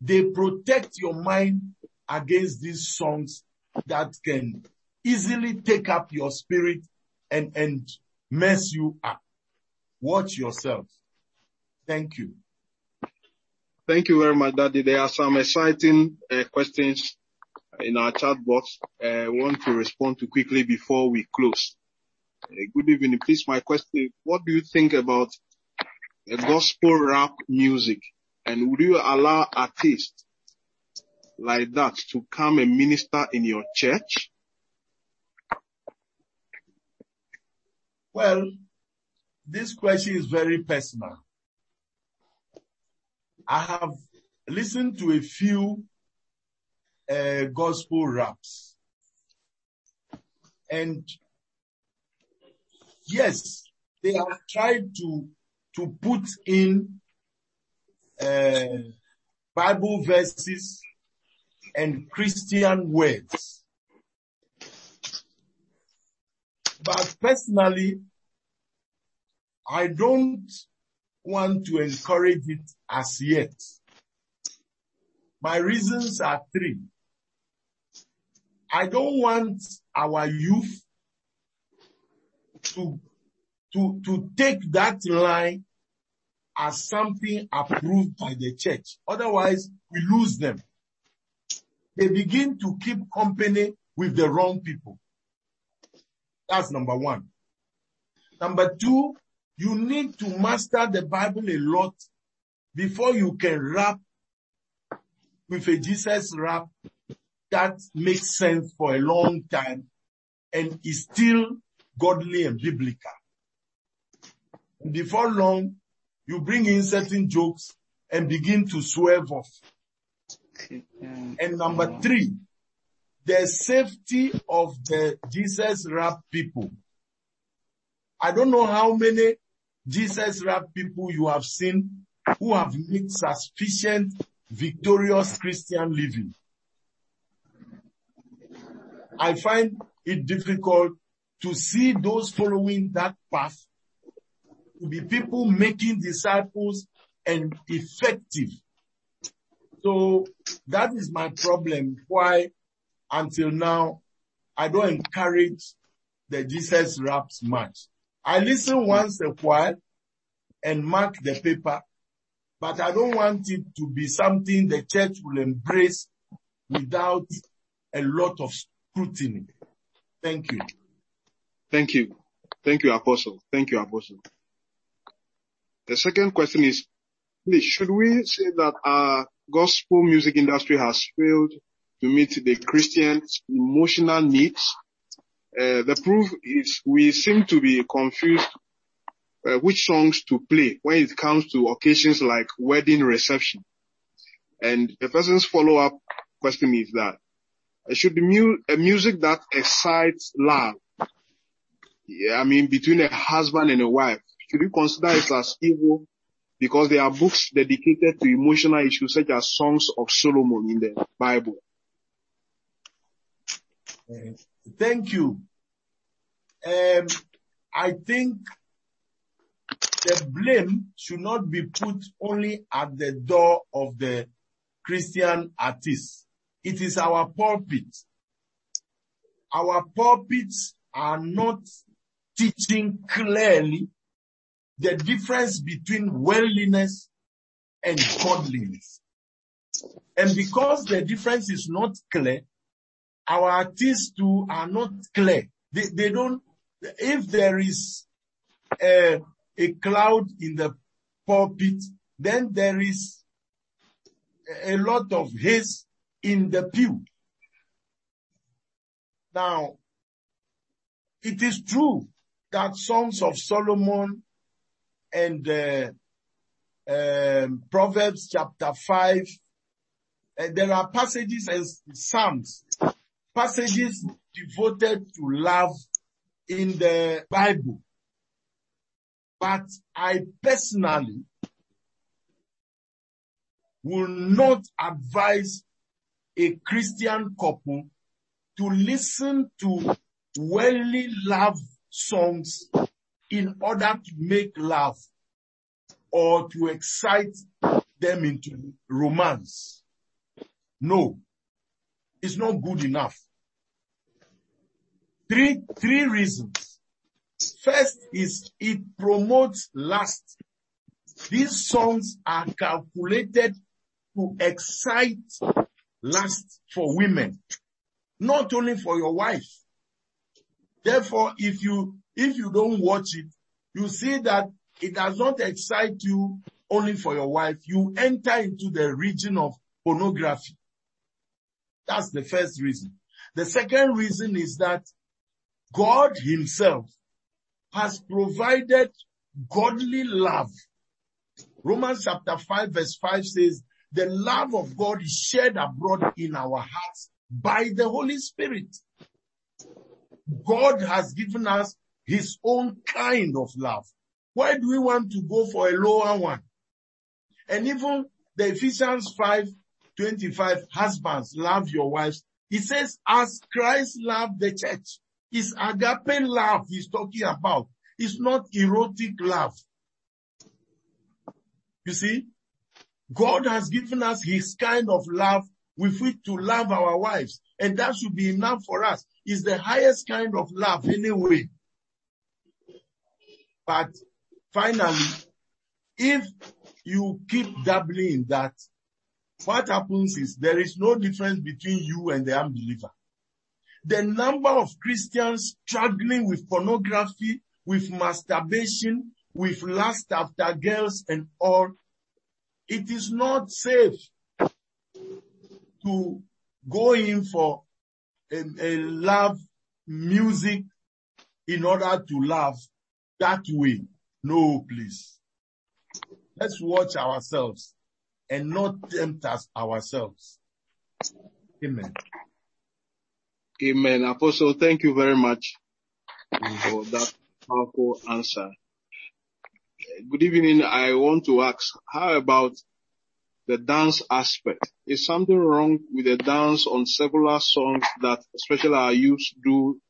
they protect your mind against these songs that can easily take up your spirit and, and mess you up. Watch yourself. Thank you. Thank you very much, Daddy. There are some exciting uh, questions in our chat box. Uh, I want to respond to quickly before we close. Uh, good evening. Please, my question, what do you think about uh, gospel rap music? And would you allow artists like that to come and minister in your church? Well, this question is very personal. I have listened to a few uh, gospel raps. And yes, they have tried to, to put in uh, Bible verses and Christian words. But personally, I don't want to encourage it as yet. My reasons are three. I don't want our youth to, to, to take that line as something approved by the church. Otherwise, we lose them. They begin to keep company with the wrong people. That's number one. Number two, you need to master the Bible a lot before you can rap with a Jesus rap that makes sense for a long time and is still godly and biblical. And before long, you bring in certain jokes and begin to swerve off. And number three, the safety of the Jesus rap people. I don't know how many Jesus rap people you have seen who have made sufficient victorious Christian living. I find it difficult to see those following that path to be people making disciples and effective. So that is my problem. Why until now I don't encourage the Jesus raps much. I listen once a while and mark the paper, but I don't want it to be something the church will embrace without a lot of scrutiny. Thank you. Thank you. Thank you, Apostle. Thank you, Apostle. The second question is, should we say that our gospel music industry has failed to meet the Christian's emotional needs? Uh, the proof is we seem to be confused uh, which songs to play when it comes to occasions like wedding reception. And the person's follow-up question is that uh, should the mu- a music that excites love, yeah, I mean between a husband and a wife, should we consider it as evil because there are books dedicated to emotional issues such as Songs of Solomon in the Bible? Uh, Thank you. Um, I think the blame should not be put only at the door of the Christian artists. It is our pulpit. Our pulpits are not teaching clearly the difference between worldliness and godliness. And because the difference is not clear, our artists too are not clear. They, they don't, if there is a, a cloud in the pulpit, then there is a lot of haze in the pew. Now, it is true that Songs of Solomon and uh, um, Proverbs chapter 5, uh, there are passages and Psalms, passages devoted to love in the Bible. But I personally will not advise a Christian couple to listen to worldly love songs in order to make love or to excite them into romance. No, it's not good enough. Three, three reasons. First is it promotes lust. These songs are calculated to excite lust for women, not only for your wife. Therefore, if you, if you don't watch it, you see that it does not excite you only for your wife. You enter into the region of pornography. That's the first reason. The second reason is that God himself has provided godly love. Romans chapter 5 verse 5 says, the love of God is shed abroad in our hearts by the Holy Spirit. God has given us his own kind of love. Why do we want to go for a lower one? And even the Ephesians 5, 25, husbands, love your wives. He says, as Christ loved the church. It's agape love he's talking about. It's not erotic love. You see, God has given us his kind of love with which to love our wives. And that should be enough for us. It's the highest kind of love anyway. But finally, if you keep dabbling in that, what happens is there is no difference between you and the unbeliever. The number of Christians struggling with pornography, with masturbation, with lust after girls and all, it is not safe to go in for a, a love music in order to love that way. No, please. Let's watch ourselves and not tempt us ourselves. Amen. Amen. Apostle, thank you very much for that powerful answer. Good evening. I want to ask, how about the dance aspect? Is something wrong with the dance on several songs that especially our youth do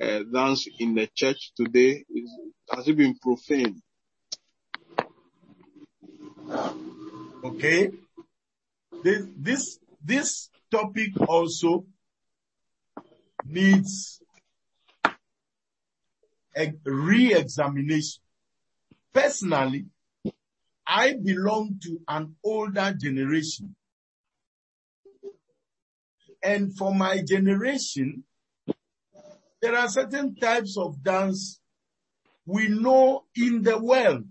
uh, dance in the church today? Is, has it been profane? Okay. This, this, this topic also needs a re-examination. Personally, I belong to an older generation. And for my generation, there are certain types of dance we know in the world.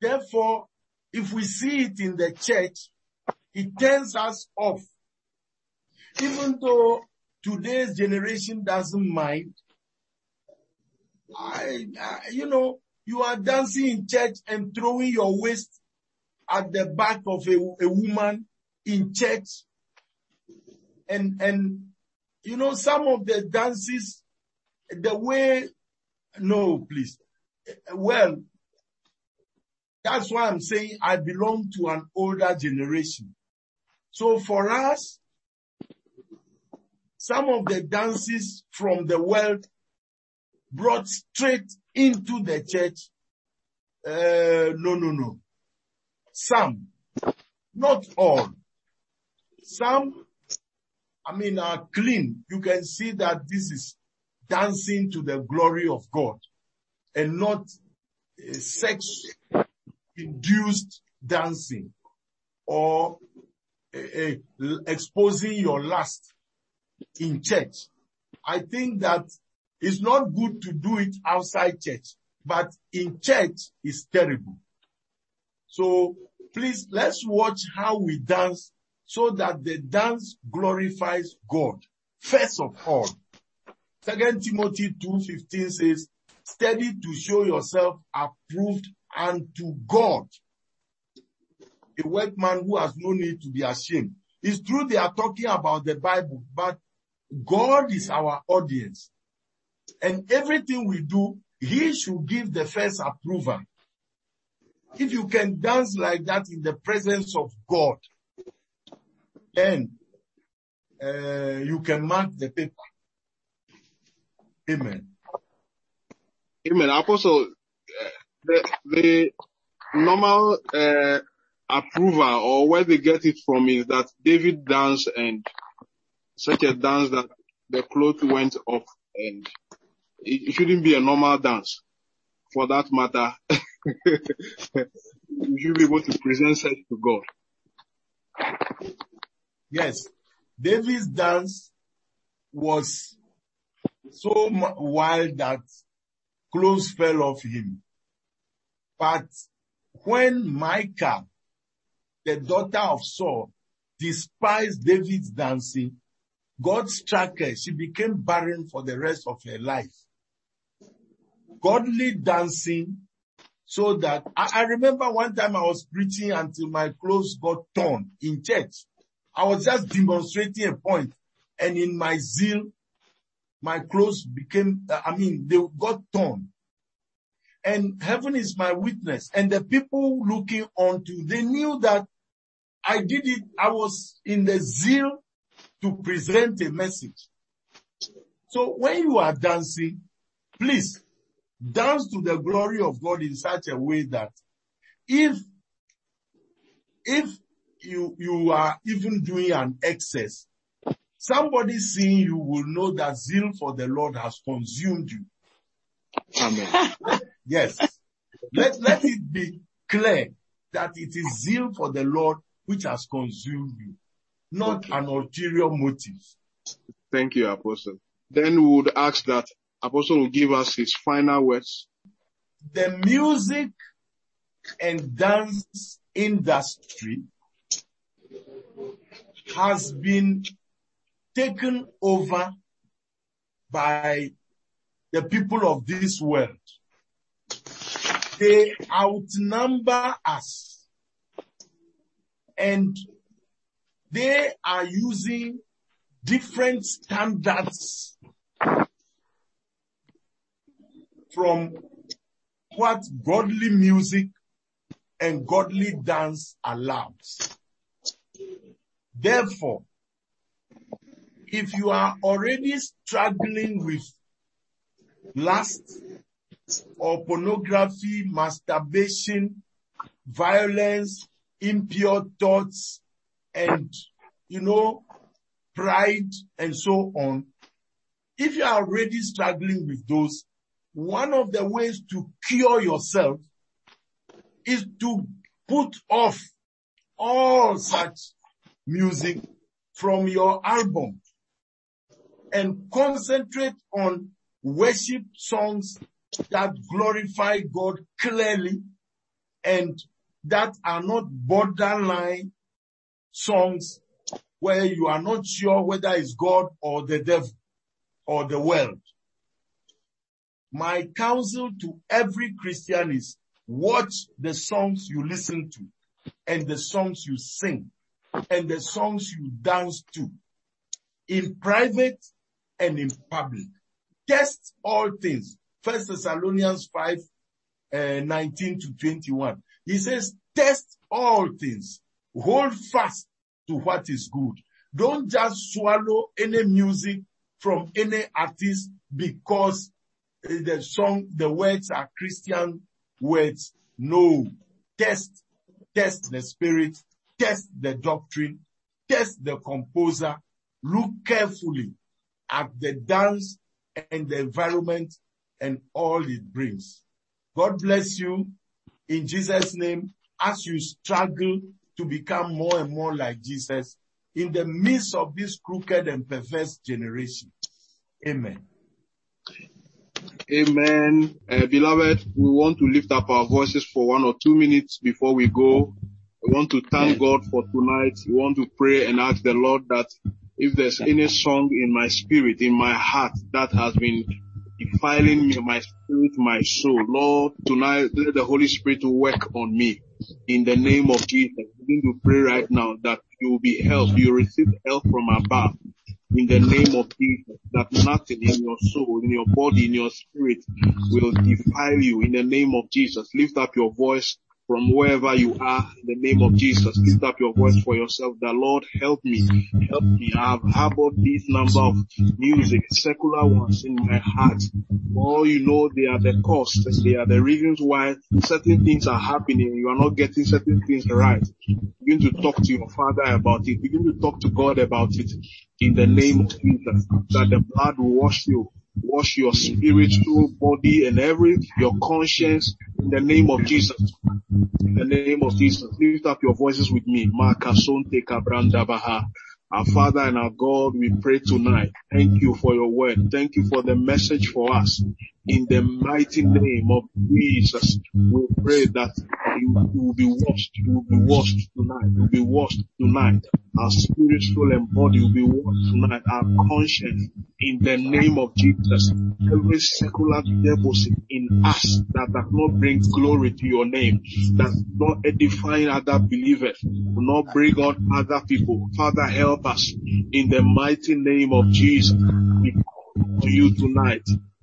Therefore, if we see it in the church, it turns us off. Even though today's generation doesn't mind, I, I, you know, you are dancing in church and throwing your waist at the back of a, a woman in church. And, and, you know, some of the dances, the way, no, please. Well, that's why I'm saying I belong to an older generation. So for us, some of the dances from the world brought straight into the church. Uh, no, no, no. Some, not all. Some, I mean, are clean. You can see that this is dancing to the glory of God and not uh, sex induced dancing or uh, exposing your lust in church. I think that it's not good to do it outside church, but in church is terrible. So please let's watch how we dance so that the dance glorifies God. First of all, Second Timothy 2.15 says, study to show yourself approved unto God. A workman who has no need to be ashamed. It's true they are talking about the Bible, but God is our audience. And everything we do, He should give the first approval. If you can dance like that in the presence of God, then uh, you can mark the paper. Amen. Amen. Apostle, uh, the, the normal uh, approval or where they get it from is that David danced and such a dance that the clothes went off and it shouldn't be a normal dance. For that matter, you should be able to present such to God. Yes. David's dance was so wild that clothes fell off him. But when Michal, the daughter of Saul, despised David's dancing, God struck her. She became barren for the rest of her life. Godly dancing so that I, I, remember one time I was preaching until my clothes got torn in church. I was just demonstrating a point and in my zeal, my clothes became, uh, I mean, they got torn. And heaven is my witness. And the people looking onto, they knew that I did it. I was in the zeal to present a message. So when you are dancing, please dance to the glory of God in such a way that if, if you, you are even doing an excess, somebody seeing you will know that zeal for the Lord has consumed you. Amen. yes. Let, let it be clear that it is zeal for the Lord which has consumed you not okay. an ulterior motive. Thank you, Apostle. Then we would ask that Apostle will give us his final words. The music and dance industry has been taken over by the people of this world. They outnumber us and they are using different standards from what godly music and godly dance allows. Therefore, if you are already struggling with lust or pornography, masturbation, violence, impure thoughts, and, you know, pride and so on. If you are already struggling with those, one of the ways to cure yourself is to put off all such music from your album and concentrate on worship songs that glorify God clearly and that are not borderline songs where you are not sure whether it's God or the devil or the world. My counsel to every Christian is watch the songs you listen to and the songs you sing and the songs you dance to in private and in public. Test all things. First Thessalonians 5, uh, 19 to 21. He says, test all things. Hold fast to what is good. Don't just swallow any music from any artist because the song, the words are Christian words. No. Test, test the spirit, test the doctrine, test the composer, look carefully at the dance and the environment and all it brings. God bless you in Jesus name as you struggle to become more and more like Jesus in the midst of this crooked and perverse generation. Amen. Amen. Uh, beloved, we want to lift up our voices for one or two minutes before we go. We want to thank God for tonight. We want to pray and ask the Lord that if there's any song in my spirit, in my heart that has been defiling me, my spirit, my soul, Lord, tonight let the Holy Spirit work on me in the name of Jesus. Begin to pray right now that you will be helped. You receive help from above in the name of Jesus, that nothing in your soul, in your body, in your spirit will defile you in the name of Jesus. Lift up your voice from wherever you are in the name of Jesus. Lift up your voice for yourself. The Lord help me, help me. I have harbored this number of music, secular ones in my heart. All you know, they are the costs and they are the reasons why certain things are happening. You are not getting certain things right. Begin to talk to your father about it. Begin to talk to God about it in the name of Jesus. That the blood will wash you wash your spirit, body, and every your conscience in the name of Jesus. In the name of Jesus, lift up your voices with me. Our Father and our God, we pray tonight. Thank you for your word. Thank you for the message for us. In the mm-hmm. mighty name of Jesus, we pray that you, you will be washed. You will be washed tonight. You will be washed tonight. Our spirit, soul, and body will be washed tonight. Our conscience, in the name of Jesus. Every secular deposit in us that does not bring glory to your name, that does not edify other believers, will not bring on other people. Father, help us in the mighty name of Jesus. We call to you tonight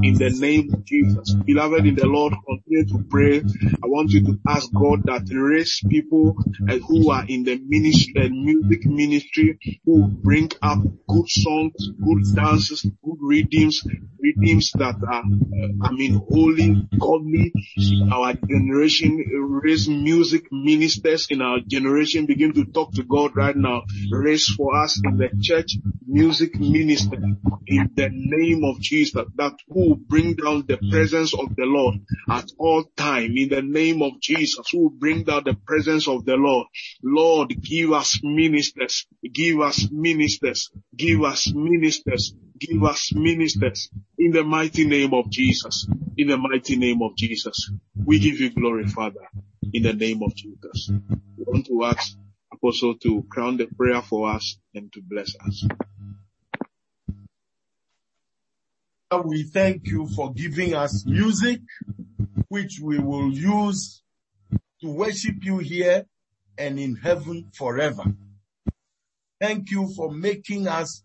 In the name of Jesus. Beloved in the Lord, continue to pray. I want you to ask God that raise people uh, who are in the ministry, uh, music ministry, who bring up good songs, good dances, good readings, readings that are, uh, I mean, holy, godly. Our generation raise music ministers in our generation. Begin to talk to God right now. Raise for us in the church music minister in the name of Jesus that who will bring down the mm. presence of the Lord at all time in the name of Jesus who will bring down the presence of the Lord. Lord, give us ministers, give us ministers, give us ministers, give us ministers in the mighty name of Jesus. In the mighty name of Jesus. We give you glory, Father, in the name of Jesus. We want to ask Apostle to crown the prayer for us and to bless us. We thank you for giving us music, which we will use to worship you here and in heaven forever. Thank you for making us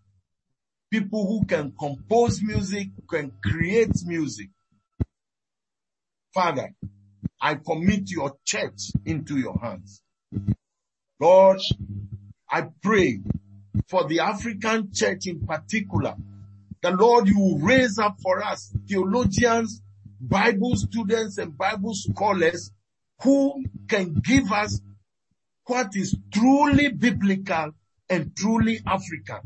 people who can compose music, can create music. Father, I commit your church into your hands. Lord, I pray for the African church in particular. The Lord, you raise up for us theologians, Bible students and Bible scholars who can give us what is truly biblical and truly African.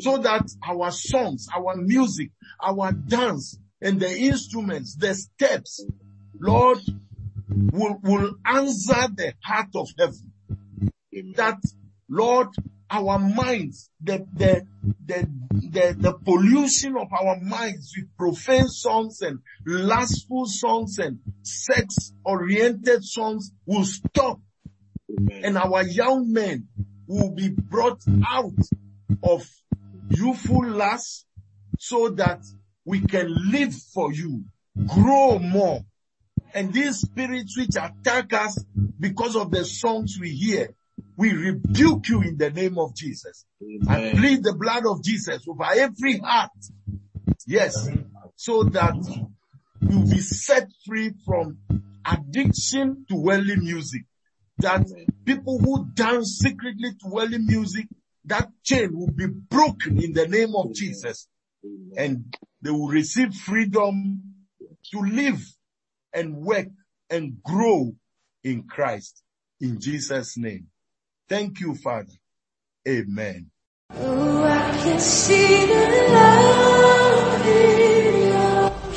So that our songs, our music, our dance and the instruments, the steps Lord, will, will answer the heart of heaven. That, Lord, our minds, the, the, the, the, the pollution of our minds with profane songs and lustful songs and sex oriented songs will stop and our young men will be brought out of youthful lust so that we can live for you, grow more. And these spirits which attack us because of the songs we hear, we rebuke you in the name of Jesus. I Amen. plead the blood of Jesus over every heart. Yes. So that you'll be set free from addiction to worldly music. That people who dance secretly to worldly music, that chain will be broken in the name of Jesus and they will receive freedom to live and work and grow in Christ in Jesus name. Thank you, Father. Amen.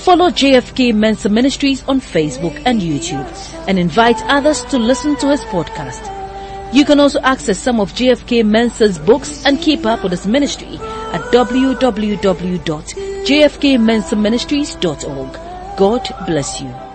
Follow JFK Mensah Ministries on Facebook and YouTube and invite others to listen to his podcast. You can also access some of JFK Mensah's books and keep up with his ministry at www.jfkmensahministries.org. God bless you.